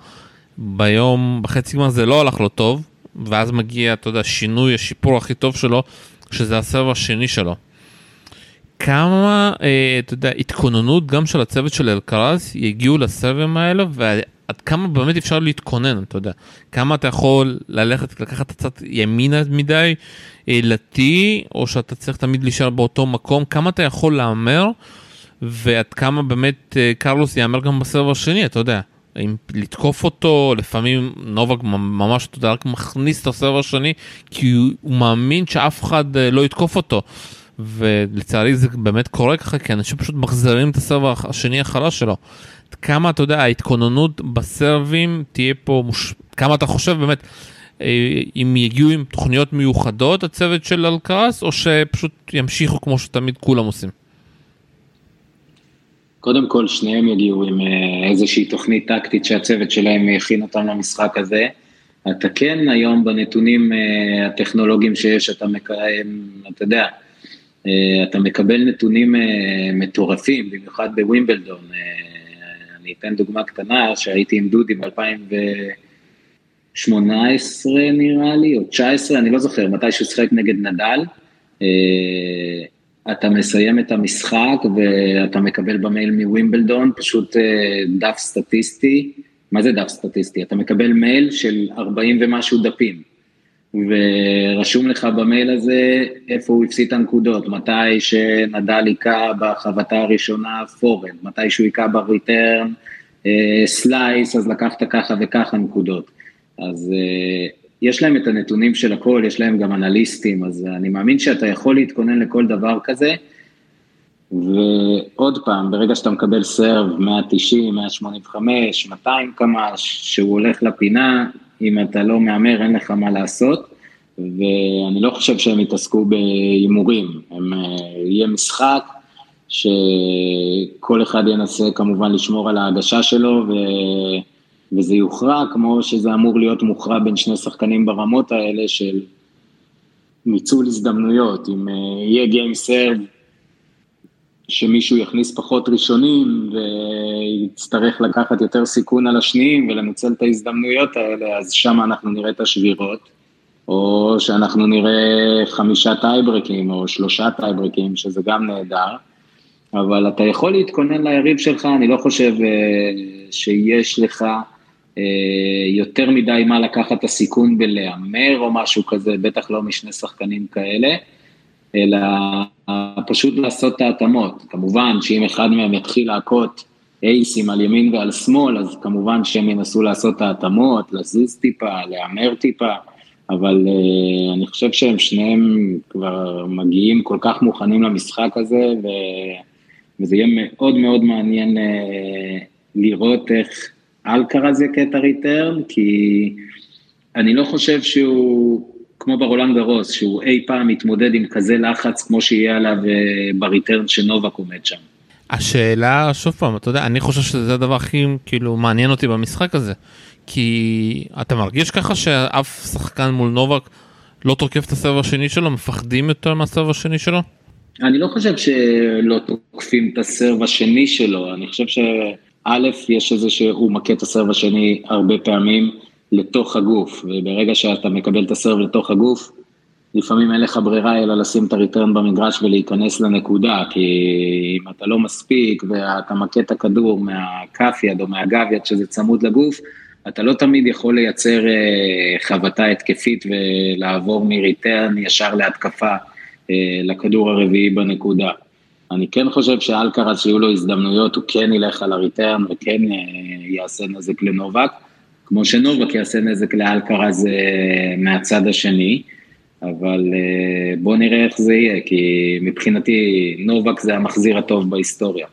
ביום, בחצי גמר זה לא הלך לו טוב, ואז מגיע, אתה יודע, שינוי, השיפור הכי טוב שלו, שזה הסרב השני שלו. כמה, אה, אתה יודע, התכוננות גם של הצוות של אלקרז יגיעו לסבבים האלה ועד כמה באמת אפשר להתכונן, אתה יודע, כמה אתה יכול ללכת, לקחת קצת ימינה מדי אה, ל-T, או שאתה צריך תמיד להישאר באותו מקום, כמה אתה יכול להמר ועד כמה באמת אה, קרלוס יאמר גם בסבב השני, אתה יודע. אם לתקוף אותו, לפעמים נובק ממש, אתה יודע, רק מכניס את הסבב השני, כי הוא, מאמין שאף אחד אה, לא יתקוף אותו. ולצערי זה באמת קורה ככה, כי אנשים פשוט מחזירים את הסרב השני החלש שלו. כמה אתה יודע, ההתכוננות בסרבים תהיה פה, מוש... כמה אתה חושב באמת, אה, אם יגיעו עם תוכניות מיוחדות הצוות של אלקרס, או שפשוט ימשיכו כמו שתמיד כולם עושים? קודם כל שניהם יגיעו עם אה, איזושהי תוכנית טקטית שהצוות שלהם יכין אותם למשחק הזה. אתה כן היום בנתונים אה, הטכנולוגיים שיש, אתה מקיים, אתה יודע, אה, אתה מקבל נתונים מטורפים, במיוחד בווימבלדון. אני אתן דוגמה קטנה, שהייתי עם דודי ב-2018 נראה לי, או 19, אני לא זוכר, מתי שהוא שיחק נגד נדל. אתה מסיים את המשחק ואתה מקבל במייל מווימבלדון פשוט דף סטטיסטי. מה זה דף סטטיסטי? אתה מקבל מייל של 40 ומשהו דפים. ורשום לך במייל הזה איפה הוא הפסיד את הנקודות, מתי שנדל היכה בחבטה הראשונה forehand, מתי שהוא היכה ב return אה, slice, אז לקחת ככה וככה נקודות. אז אה, יש להם את הנתונים של הכל, יש להם גם אנליסטים, אז אני מאמין שאתה יכול להתכונן לכל דבר כזה. ועוד פעם, ברגע שאתה מקבל סרב 190, 185, 200 קמ"ש, שהוא הולך לפינה, אם אתה לא מהמר אין לך מה לעשות, ואני לא חושב שהם יתעסקו בהימורים, הם, אה, יהיה משחק שכל אחד ינסה כמובן לשמור על ההגשה שלו ו... וזה יוכרע כמו שזה אמור להיות מוכרע בין שני שחקנים ברמות האלה של ניצול הזדמנויות, אם אה, יהיה גיים סרב שמישהו יכניס פחות ראשונים ויצטרך לקחת יותר סיכון על השניים ולנצל את ההזדמנויות האלה, אז שם אנחנו נראה את השבירות, או שאנחנו נראה חמישה טייברקים או שלושה טייברקים, שזה גם נהדר, אבל אתה יכול להתכונן ליריב שלך, אני לא חושב אה, שיש לך יותר מדי מה לקחת את הסיכון בלהמר או משהו כזה, בטח לא משני שחקנים כאלה. אלא פשוט לעשות את ההתאמות. כמובן שאם אחד מהם יתחיל להכות אייסים על ימין ועל שמאל, אז כמובן שהם ינסו לעשות את ההתאמות, להזיז טיפה, להמר טיפה, אבל uh, אני חושב שהם שניהם כבר מגיעים כל כך מוכנים למשחק הזה. וזה יהיה מאוד מאוד מעניין uh, לראות איך אלקרז יכה את הריטרן, כי אני לא חושב שהוא, כמו ברולנד גרוס, שהוא אי פעם מתמודד עם כזה לחץ כמו שיהיה עליו uh, בריטרן שנובק עומד שם. השאלה, שוב פעם, אתה יודע, אני חושב שזה הדבר הכי כאילו מעניין אותי במשחק הזה. כי אתה מרגיש ככה שאף שחקן מול נובק לא תוקף את הסבב השני שלו, מפחדים יותר מהסבב השני שלו? אני לא חושב שלא תוקפים את הסרב השני שלו, אני חושב שא', יש איזה שהוא מכה את הסרב השני הרבה פעמים לתוך הגוף, וברגע שאתה מקבל את הסרב לתוך הגוף, לפעמים אין לך ברירה אלא לשים את הריטרן במגרש ולהיכנס לנקודה, כי אם אתה לא מספיק ואתה מכה את הכדור מהכף יד או מהגב יד שזה צמוד לגוף, אתה לא תמיד יכול לייצר אה, חבטה התקפית ולעבור מריטרן ישר להתקפה אה, לכדור הרביעי בנקודה. אני כן חושב שאלקרז שיהיו לו הזדמנויות, הוא כן ילך על הריטרן וכן אה, יעשה נזק לנובק, כמו שנובק יעשה נזק לאלקרז מהצד השני, אבל בוא נראה איך זה יהיה, כי מבחינתי נובק זה המחזיר הטוב בהיסטוריה.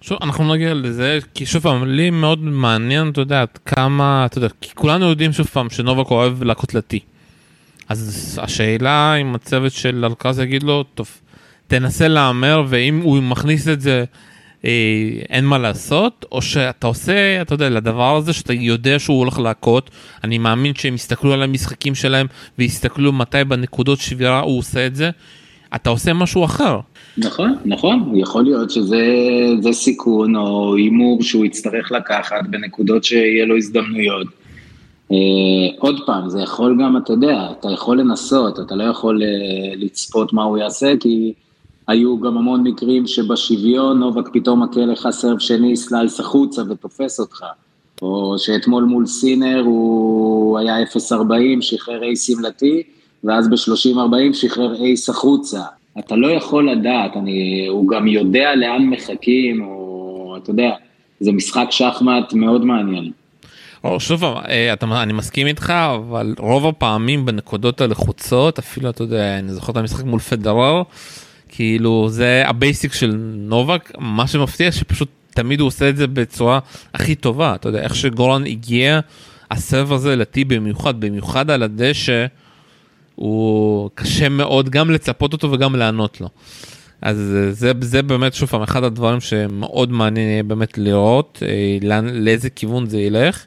שוב, אנחנו נגיע לזה, כי שוב פעם, לי מאוד מעניין, אתה יודע, כמה, אתה יודע, כי כולנו יודעים שוב פעם שנובק אוהב להכות לטי. אז השאלה אם הצוות של אלקז יגיד לו, טוב, תנסה להמר, ואם הוא מכניס את זה, אה, אין מה לעשות, או שאתה עושה, אתה יודע, לדבר הזה שאתה יודע שהוא הולך להכות, אני מאמין שהם יסתכלו על המשחקים שלהם, ויסתכלו מתי בנקודות שבירה הוא עושה את זה, אתה עושה משהו אחר. נכון, נכון, יכול להיות שזה סיכון או הימור שהוא יצטרך לקחת בנקודות שיהיה לו הזדמנויות. אה, עוד פעם, זה יכול גם, אתה יודע, אתה יכול לנסות, אתה לא יכול אה, לצפות מה הוא יעשה, כי היו גם המון מקרים שבשוויון נובק פתאום מכה לך serve שני, slice החוצה ותופס אותך. או שאתמול מול סינר הוא היה 0-40, שחרר ace ל T, ואז ב-30-40 שחרר ace החוצה. אתה לא יכול לדעת, אני, הוא גם יודע לאן מחכים, או אתה יודע, זה משחק שחמט מאוד מעניין. או, שוב, אה, אתה, אני מסכים איתך, אבל רוב הפעמים בנקודות הלחוצות, אפילו אתה יודע, אני זוכר את המשחק מול פדרר, כאילו זה ה basic של נובק, מה שמפתיע שפשוט תמיד הוא עושה את זה בצורה הכי טובה, אתה יודע, איך שגורן הגיע, ה serve הזה ל T במיוחד, במיוחד על הדשא. הוא קשה מאוד גם לצפות אותו וגם לענות לו. אז זה, זה באמת שוב פעם אחד הדברים שמאוד מעניין יהיה באמת לראות אה, לאן, לאיזה כיוון זה ילך.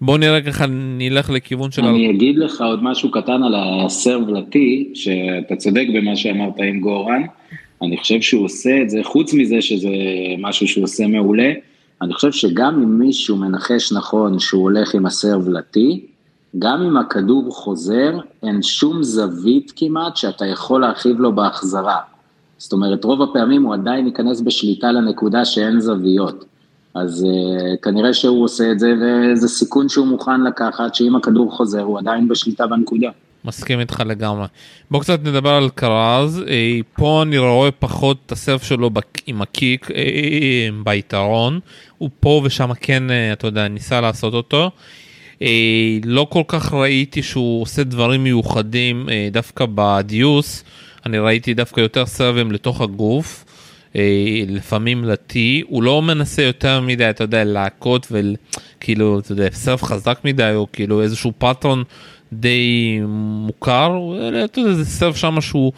בוא נראה ככה נלך לכיוון של... אני אגיד לך עוד משהו קטן על הסרב לטי, שאתה צודק במה שאמרת עם גורן, אני חושב שהוא עושה את זה, חוץ מזה שזה משהו שהוא עושה מעולה, אני חושב שגם אם מישהו מנחש נכון שהוא הולך עם הסרב לטי, גם אם הכדור חוזר, אין שום זווית כמעט שאתה יכול להרחיב לו בהחזרה. זאת אומרת, רוב הפעמים הוא עדיין ייכנס בשליטה לנקודה שאין זוויות. אז uh, כנראה שהוא עושה את זה, וזה סיכון שהוא מוכן לקחת, שאם הכדור חוזר, הוא עדיין בשליטה בנקודה. מסכים איתך לגמרי. בוא קצת נדבר על קרז, אה, פה אני רואה פחות את הסרף שלו עם הקיק אה, ביתרון, הוא פה ושם כן, אתה יודע, ניסה לעשות אותו. אה, לא כל כך ראיתי שהוא עושה דברים מיוחדים אה, דווקא בדיוס, אני ראיתי דווקא יותר סרבים לתוך הגוף, אה, לפעמים לטי, הוא לא מנסה יותר מדי, אתה יודע, להכות וכאילו, אתה יודע, סרב חזק מדי, או כאילו איזשהו פאטרון די מוכר, אתה יודע, זה סרב שם שהוא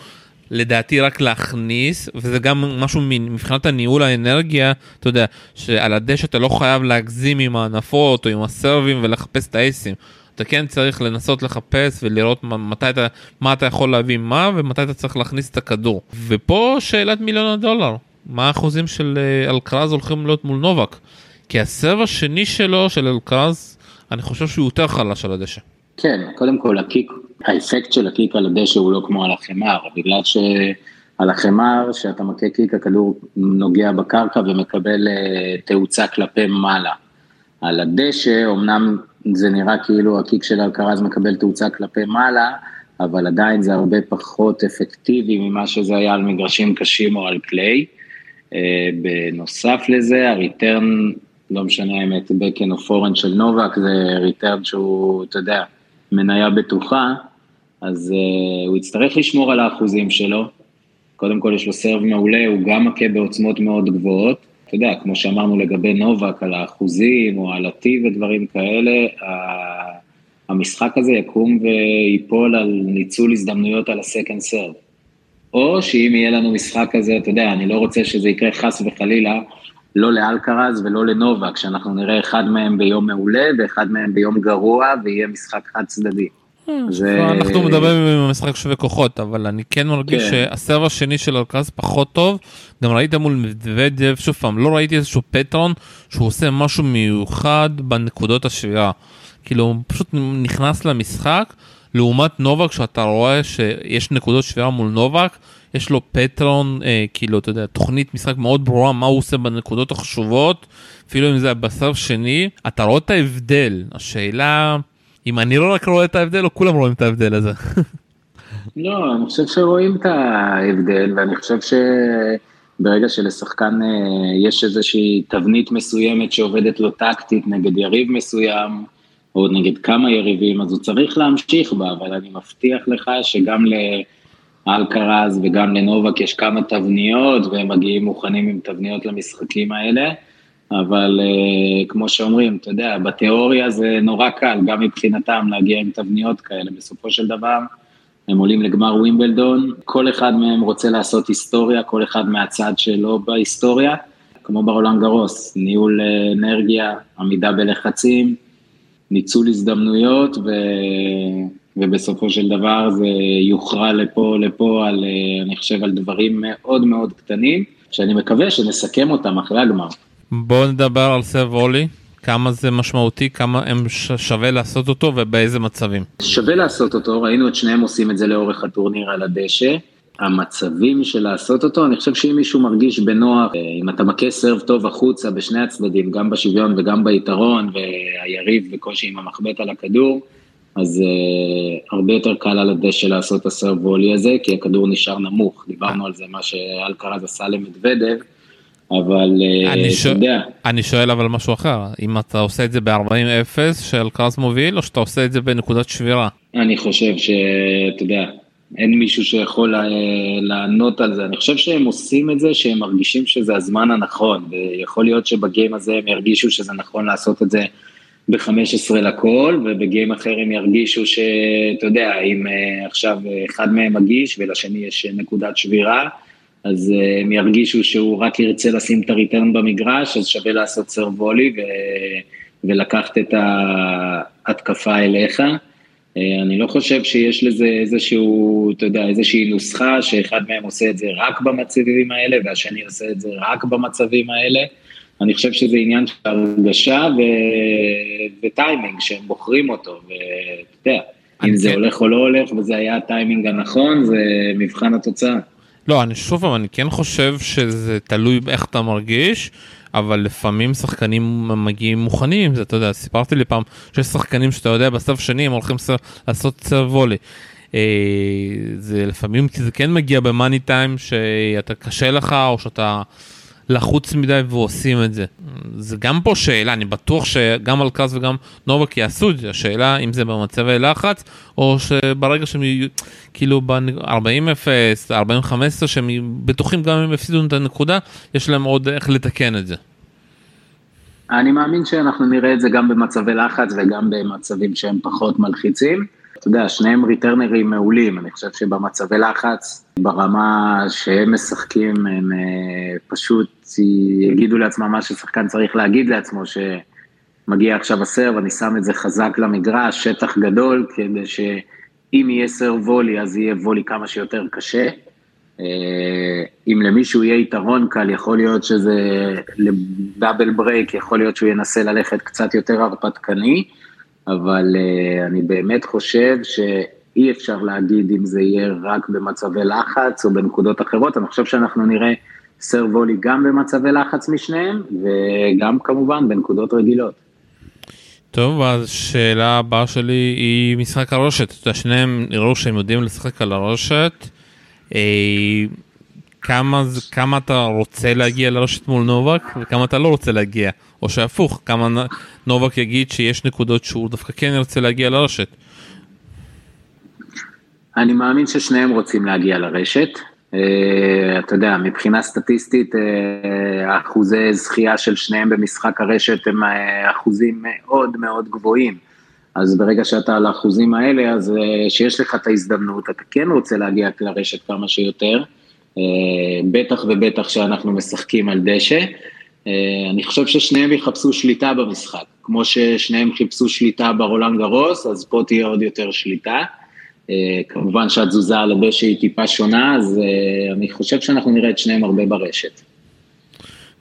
לדעתי רק להכניס וזה גם משהו מבחינת הניהול האנרגיה אתה יודע שעל הדשא אתה לא חייב להגזים עם הענפות או עם הסרבים ולחפש את האייסים. אתה כן צריך לנסות לחפש ולראות מתי אתה מה אתה יכול להביא מה ומתי אתה צריך להכניס את הכדור ופה שאלת מיליון הדולר מה האחוזים של אה, אלקרז הולכים להיות מול נובק כי הסרב השני שלו של אלקרז אני חושב שהוא יותר חלש על הדשא. כן, קודם כל הקיק, האפקט של הקיק על הדשא הוא לא כמו על החמר, בגלל שעל החמר, שאתה מכה קיק, הכדור נוגע בקרקע ומקבל אה, תאוצה כלפי מעלה. על הדשא, אמנם זה נראה כאילו הקיק של אלקרז מקבל תאוצה כלפי מעלה, אבל עדיין זה הרבה פחות אפקטיבי ממה שזה היה על מגרשים קשים או על קליי. אה, בנוסף לזה, הריטרן, לא משנה האמת, בקן או פורן של נובק, זה ריטרן שהוא, אתה יודע, מניה בטוחה, אז uh, הוא יצטרך לשמור על האחוזים שלו. קודם כל יש לו סרב מעולה, הוא גם מכה בעוצמות מאוד גבוהות. אתה יודע, כמו שאמרנו לגבי נובק, על האחוזים או על ה-T ודברים כאלה, המשחק הזה יקום ויפול על ניצול הזדמנויות על ה-second serve. או שאם יהיה לנו משחק כזה, אתה יודע, אני לא רוצה שזה יקרה חס וחלילה, לא לאלקרז ולא לנובק, שאנחנו נראה אחד מהם ביום מעולה ואחד מהם ביום גרוע, ויהיה משחק חד צדדי. זה... אנחנו מדברים עם המשחק שווה כוחות, אבל אני כן מרגיש כן. שהסרב השני של אלקרז פחות טוב. גם ראית מול מדוודב, שוב פעם, לא ראיתי איזשהו פטרון שהוא עושה משהו מיוחד בנקודות השבירה. כאילו, הוא פשוט נכנס למשחק, לעומת נובק, שאתה רואה שיש נקודות שבירה מול נובק, יש לו פטרון, אה, כאילו, אתה יודע, תוכנית משחק מאוד ברורה, מה הוא עושה בנקודות החשובות, אפילו אם זה בסרב שני, אתה רואה את ההבדל. השאלה, אם אני לא רק רואה את ההבדל, או כולם רואים את ההבדל הזה. לא, אני חושב שרואים את ההבדל, ואני חושב שברגע שלשחקן אה, יש איזושהי תבנית מסוימת שעובדת לו טקטית נגד יריב מסוים, או נגד כמה יריבים, אז הוא צריך להמשיך בה, אבל אני מבטיח לך שגם לאלקרז וגם לנובק יש כמה תבניות, והם מגיעים מוכנים עם תבניות למשחקים האלה, אבל uh, כמו שאומרים, אתה יודע, בתיאוריה זה נורא קל, גם מבחינתם להגיע עם תבניות כאלה, בסופו של דבר הם עולים לגמר ווימבלדון, כל אחד מהם רוצה לעשות היסטוריה, כל אחד מהצד שלו בהיסטוריה, כמו ברולנד גרוס, ניהול אה, אנרגיה, עמידה בלחצים, ניצול הזדמנויות, ו... ובסופו של דבר זה יוכרע לפה, לפה, על, אה, אני חושב, על דברים מאוד מאוד קטנים, שאני מקווה שנסכם אותם אחרי הגמר. בואו נדבר על סרב וולי, כמה זה משמעותי, כמה הם שווה לעשות אותו ובאיזה מצבים. שווה לעשות אותו, ראינו את שניהם עושים את זה לאורך הטורניר על הדשא. המצבים של לעשות אותו, אני חושב שאם מישהו מרגיש בנוח, אה, אם אתה מכה סרב טוב החוצה בשני הצדדים, גם בשוויון וגם ביתרון, והיריב בקושי עם המחבט על הכדור, אז uh, הרבה יותר קל על הדשא לעשות את הסרב וולי הזה, כי הכדור נשאר נמוך. דיברנו על זה, מה שאלקרז עשה למדוודב, אבל uh, אתה. יודע. אני שואל אבל משהו אחר, אם אתה עושה את זה ב-40-0 שאלקרז מוביל, או שאתה עושה את זה בנקודת שבירה? אני חושב שאתה יודע, אין מישהו שיכול לענות על זה. אני חושב שהם עושים את זה, שהם מרגישים שזה הזמן הנכון, ויכול להיות שבגיים הזה הם ירגישו שזה נכון לעשות את זה ב-15 לכל, ובגיים אחר הם ירגישו שאתה יודע, אם אה, עכשיו אחד מהם מגיש ולשני יש נקודת שבירה, אז אה, הם ירגישו שהוא רק ירצה לשים את הריטרן במגרש, אז שווה לעשות סרבולי ו... ולקחת את ההתקפה אליך. אה, אני לא חושב שיש לזה איזשהו, אתה יודע, איזושהי נוסחה שאחד מהם עושה את זה רק במצבים האלה והשני עושה את זה רק במצבים האלה. אני חושב שזה עניין של הרגשה ו... וטיימינג שהם בוחרים אותו, ואתה יודע, אם זה כן- הולך או לא הולך וזה היה הטיימינג הנכון, זה מבחן התוצאה. לא, אני שוב פעם, אני כן חושב שזה תלוי באיך אתה מרגיש. אבל לפעמים שחקנים מגיעים מוכנים, זה, אתה יודע, סיפרתי לי פעם שיש שחקנים שאתה יודע בסוף שני הם הולכים סר, לעשות סרב וולי. אה, זה לפעמים זה כן מגיע במאני טיים שאתה קשה לך או שאתה לחוץ מדי ועושים את זה. זה גם פה שאלה, אני בטוח שגם אלקז וגם נובק יעשו את זה, השאלה אם זה במצבי לחץ, או שברגע שהם יהיו, כאילו ב-40-0, 40-15, שהם בטוחים גם אם הפסידו את הנקודה, יש להם עוד איך לתקן את זה. אני מאמין שאנחנו נראה את זה גם במצבי לחץ וגם במצבים שהם פחות מלחיצים. אתה יודע, שניהם ריטרנרים מעולים, אני חושב שבמצבי לחץ, ברמה שהם משחקים, הם אה, פשוט יגידו לעצמם מה ששחקן צריך להגיד לעצמו, שמגיע עכשיו הסרב, אני שם את זה חזק למגרש, שטח גדול, כדי שאם יהיה סרב וולי, אז יהיה וולי כמה שיותר קשה. אה, אם למישהו יהיה יתרון קל, יכול להיות שזה לדאבל ברייק, יכול להיות שהוא ינסה ללכת קצת יותר הרפתקני. אבל uh, אני באמת חושב שאי אפשר להגיד אם זה יהיה רק במצבי לחץ או בנקודות אחרות, אני חושב שאנחנו נראה סרבולי גם במצבי לחץ משניהם, וגם כמובן בנקודות רגילות. טוב, אז שאלה הבאה שלי היא משחק הרושת. אתה יודע, שניהם נראו שהם יודעים לשחק על הרושת. אה, כמה, כמה אתה רוצה להגיע לרשת מול נובק וכמה אתה לא רוצה להגיע, או שהפוך, כמה נובק יגיד שיש נקודות שהוא דווקא כן ירצה להגיע לרשת. אני מאמין ששניהם רוצים להגיע לרשת. אה, אתה יודע, מבחינה סטטיסטית, אה, אחוזי זכייה של שניהם במשחק הרשת הם אה, אחוזים מאוד מאוד גבוהים. אז ברגע שאתה על האחוזים האלה, אז שיש לך את ההזדמנות, אתה כן רוצה להגיע לרשת כמה שיותר, בטח ובטח שאנחנו משחקים על דשא. אני חושב ששניהם יחפשו שליטה במשחק, כמו ששניהם חיפשו שליטה ברולנד גרוס, אז פה תהיה עוד יותר שליטה. אה, כמובן שהתזוזה על הדשא היא טיפה שונה, אז אה, אני חושב שאנחנו נראה את שניהם הרבה ברשת.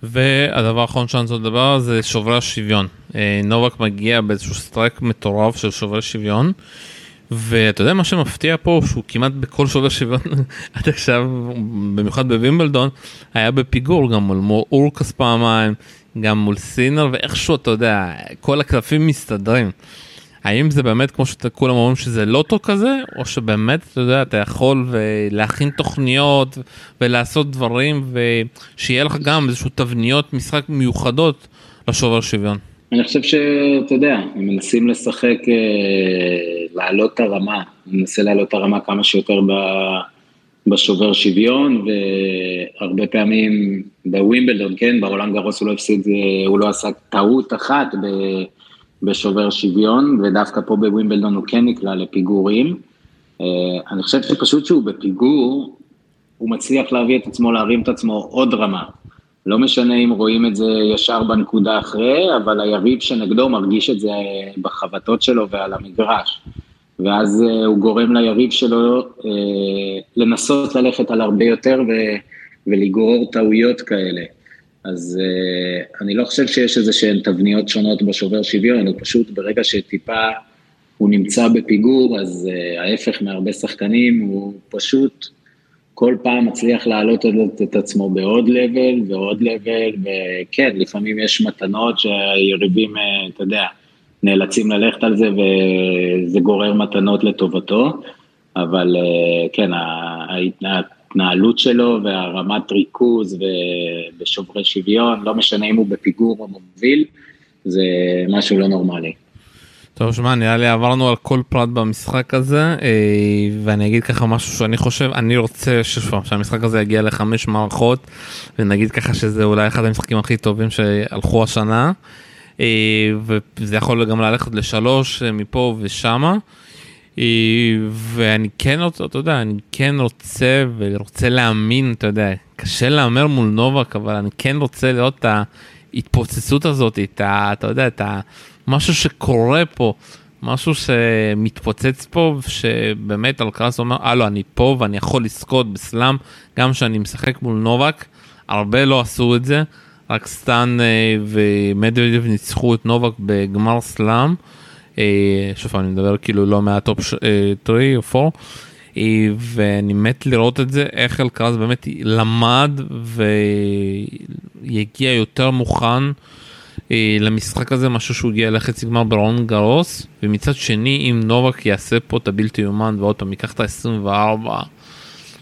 והדבר האחרון שאני רוצה לדבר זה שוברי השוויון. אה, נובק מגיע באיזשהו streak מטורף של שוברי שוויון. ואתה יודע מה שמפתיע פה שהוא כמעט בכל שובר שוויון עד עכשיו במיוחד בווימבלדון היה בפיגור גם מול הורקאץ' פעמיים גם מול סינר ואיכשהו אתה יודע כל הקלפים מסתדרים. האם זה באמת כמו שכולם אומרים שזה לוטו כזה, או שבאמת, אתה יודע, אתה יכול להכין תוכניות ולעשות דברים, ושיהיה לך גם איזשהו תבניות משחק מיוחדות לשובר שוויון. אני חושב שאתה יודע, הם מנסים לשחק, אה, להעלות את הרמה, מנסה להעלות את הרמה כמה שיותר ב... בשובר שוויון, והרבה פעמים בווימבלדון, כן, בעולם גרוס הוא לא הפסיד, הוא לא עשה טעות אחת ב... בשובר שוויון, ודווקא פה בווימבלדון הוא כן נקלע לפיגורים. אה, אני חושב שפשוט שהוא בפיגור, הוא מצליח להביא את עצמו, להרים את עצמו עוד רמה. לא משנה אם רואים את זה ישר בנקודה אחרי, אבל היריב שנגדו מרגיש את זה בחבטות שלו ועל המגרש. ואז אה, הוא גורם ליריב שלו אה, לנסות ללכת על הרבה יותר ולגרור טעויות כאלה. אז uh, אני לא חושב שיש איזה שהן תבניות שונות בשובר שוויון, הוא פשוט ברגע שטיפה הוא נמצא בפיגור, אז ההפך מהרבה שחקנים, הוא פשוט כל פעם מצליח להעלות את, עצמו בעוד לבל ועוד לבל, וכן, לפעמים יש מתנות שהיריבים, uh, אתה יודע, נאלצים ללכת על זה וזה גורר מתנות לטובתו, אבל uh, כן, ההתנהלות שלו והרמת ריכוז ובשוברי שוויון, לא משנה אם הוא בפיגור או מוביל, זה משהו לא נורמלי. טוב, שמע, נראה לי עברנו על כל פרט במשחק הזה, אה, ואני אגיד ככה משהו שאני חושב, אני רוצה ששוב, שהמשחק הזה יגיע לחמש מערכות, ונגיד ככה שזה אולי אחד המשחקים הכי טובים שהלכו השנה, אה, וזה יכול גם ללכת לשלוש אה, מפה ושמה. ואני כן רוצה, אתה יודע, אני כן רוצה ורוצה להאמין, אתה יודע, קשה להמר מול נובק, אבל אני כן רוצה לראות את ההתפוצצות הזאת, את ה... אתה יודע, את ה... משהו שקורה פה, משהו שמתפוצץ פה, שבאמת אלקרז אומר, הלו, אני פה ואני יכול לזכות בסלאם, גם כשאני משחק מול נובק, הרבה לא עשו את זה, רק סטן אה, ומדוודב ניצחו את נובק בגמר סלאם. אה, שוב אני מדבר כאילו לא מה top 3 אה, או 4 אה, ואני מת לראות את זה איך אלקרז באמת למד ויגיע יותר מוכן למשחק הזה משהו שהוא הגיע לחצי גמר ברון גרוס ומצד שני אם נובק יעשה פה את הבלתי יומן ועוד פעם ייקח את ה-24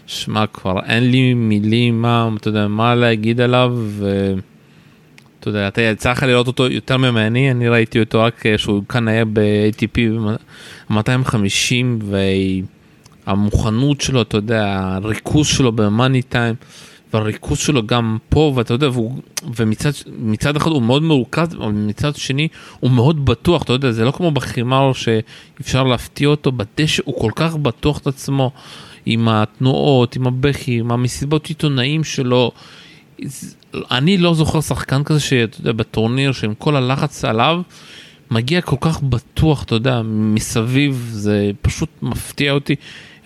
שמע כבר אין לי מילים מה אתה יודע מה להגיד עליו. ו... אתה יודע, אתה יצא לך לראות אותו יותר ממני, אני ראיתי אותו רק אה, שהוא כאן היה ב-ATP 250 והמוכנות שלו, אתה יודע, הריכוז שלו במאני טיים. והריכוז שלו גם פה ואתה יודע והוא, ומצד אחד הוא מאוד מרוכז אבל מצד שני הוא מאוד בטוח אתה יודע זה לא כמו בחימר שאפשר להפתיע אותו בדשא הוא כל כך בטוח את עצמו עם התנועות עם הבכי עם המסיבות עיתונאים שלו אני לא זוכר שחקן כזה שאתה יודע בטורניר שעם כל הלחץ עליו מגיע כל כך בטוח אתה יודע מסביב זה פשוט מפתיע אותי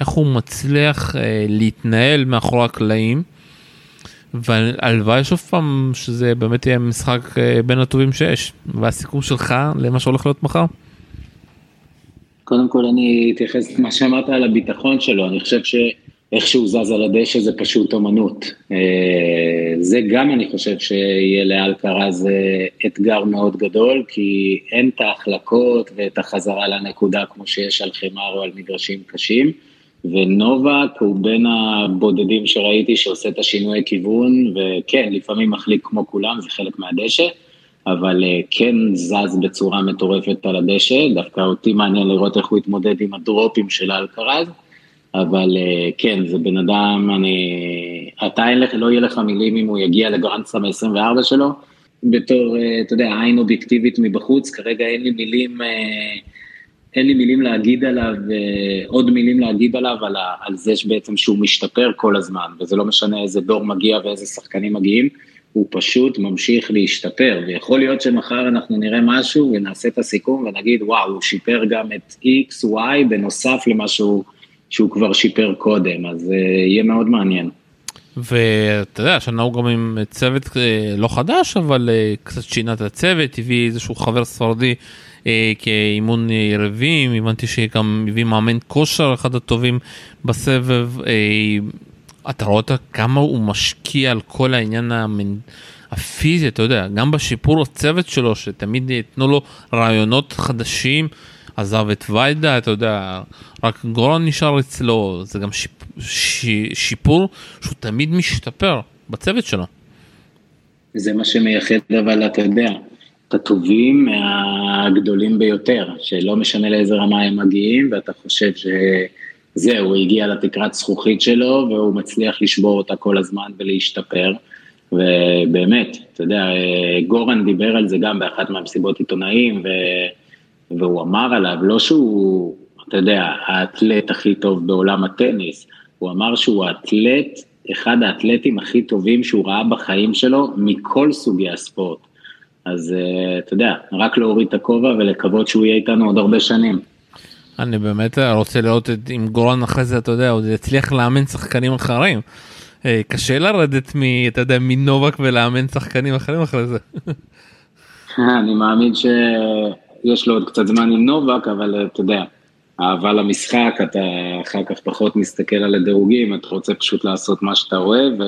איך הוא מצליח אה, להתנהל מאחורי הקלעים. והלוואי שוב פעם שזה באמת יהיה משחק אה, בין הטובים שיש והסיכום שלך למה שהולך להיות מחר. קודם כל אני אתייחס למה שאמרת על הביטחון שלו אני חושב ש... איך שהוא זז על הדשא זה פשוט אומנות. אה, זה גם אני חושב שיהיה לאלקרז אתגר מאוד גדול, כי אין את ההחלקות ואת החזרה לנקודה כמו שיש על חמר או על מגרשים קשים, ונובק הוא בין הבודדים שראיתי שעושה את השינוי כיוון, וכן, לפעמים מחליק כמו כולם, זה חלק מהדשא, אבל אה, כן זז בצורה מטורפת על הדשא, דווקא אותי מעניין לראות איך הוא יתמודד עם הדרופים של אלקרז. אבל כן, זה בן אדם, אני... אתה אין לך, לא יהיה לך מילים אם הוא יגיע לגרנדסטראם ה-24 שלו, בתור, אתה יודע, עין אובייקטיבית מבחוץ, כרגע אין לי מילים... אין לי מילים להגיד עליו, עוד מילים להגיד עליו, על, על זה שבעצם שהוא משתפר כל הזמן, וזה לא משנה איזה דור מגיע ואיזה שחקנים מגיעים, הוא פשוט ממשיך להשתפר, ויכול להיות שמחר אנחנו נראה משהו ונעשה את הסיכום ונגיד, וואו, הוא שיפר גם את X, Y, בנוסף למה שהוא, שהוא כבר שיפר קודם, אז uh, יהיה מאוד מעניין. ואתה יודע, השנה הוא גם עם צוות uh, לא חדש, אבל קצת שינה את הצוות, הביא איזשהו חבר ספרדי אה, כאימון יריבים, הבנתי שגם הביא מאמן כושר אחד הטובים בסבב. אה, אתה רואה כמה הוא משקיע על כל העניין המנ... הפיזי, אתה יודע, גם בשיפור הצוות שלו, שתמיד ייתנו לו רעיונות חדשים. עזב את ויידה, אתה יודע, רק גורן נשאר אצלו, זה גם שיפ, ש, שיפור שהוא תמיד משתפר בצוות שלו. זה מה שמייחד, אבל אתה יודע, את הטובים מהגדולים ביותר, שלא משנה לאיזה רמה הם מגיעים, ואתה חושב שזהו, הוא הגיע לתקרת זכוכית שלו, והוא מצליח לשבור אותה כל הזמן ולהשתפר. ובאמת, אתה יודע, גורן דיבר על זה גם באחת מהמסיבות עיתונאים, ו... והוא אמר עליו, לא שהוא, אתה יודע, האתלט הכי טוב בעולם הטניס, הוא אמר שהוא האתלט, אחד האתלטים הכי טובים שהוא ראה בחיים שלו, מכל סוגי הספורט. אז uh, אתה יודע, רק להוריד את הכובע ולקוות שהוא יהיה איתנו עוד הרבה שנים. אני באמת רוצה לראות אם גורן אחרי זה, אתה יודע, עוד יצליח לאמן שחקנים אחרים. אה, קשה לרדת מ... אתה יודע, מנובק ולאמן שחקנים אחרים אחרי זה. אני מאמין שיש לו עוד קצת זמן עם נובק, אבל אה, אתה יודע, אהבה למשחק, אתה אחר כך פחות מסתכל על הדירוגים, אתה רוצה פשוט לעשות מה שאתה אוהב, ו...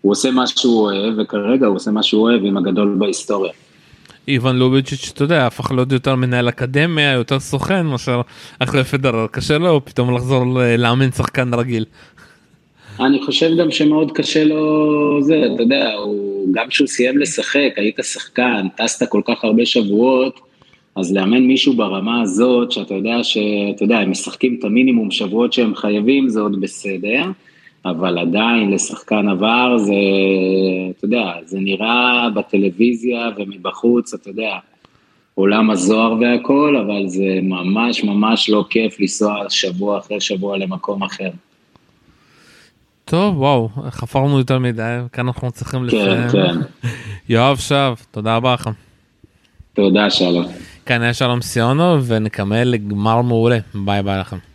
הוא עושה מה שהוא אוהב, וכרגע הוא עושה מה שהוא אוהב עם הגדול בהיסטוריה. איוון לוביצ'יץ', אתה יודע, הפך להיות יותר מנהל אקדמיה, יותר סוכן מאשר אחרי פדרר, קשה לו פתאום לחזור לאמן שחקן רגיל. אני חושב גם שמאוד קשה לו זה, אתה יודע, הוא, גם כשהוא סיים לשחק, היית שחקן, טסת כל כך הרבה שבועות, אז לאמן מישהו ברמה הזאת, שאתה יודע שאתה יודע, הם משחקים את המינימום שבועות שהם חייבים, זה עוד בסדר. אבל עדיין לשחקן עבר זה, אתה יודע, זה נראה בטלוויזיה ומבחוץ, אתה יודע, עולם הזוהר והכל, אבל זה ממש ממש לא כיף לנסוע שבוע אחרי שבוע למקום אחר. טוב, וואו, חפרנו יותר מדי, כאן אנחנו צריכים כן, לסיים. כן, כן. יואב שב, תודה רבה לך. תודה, שלום. כאן היה שלום סיונו, ונקמל לגמר מעולה. ביי ביי לכם.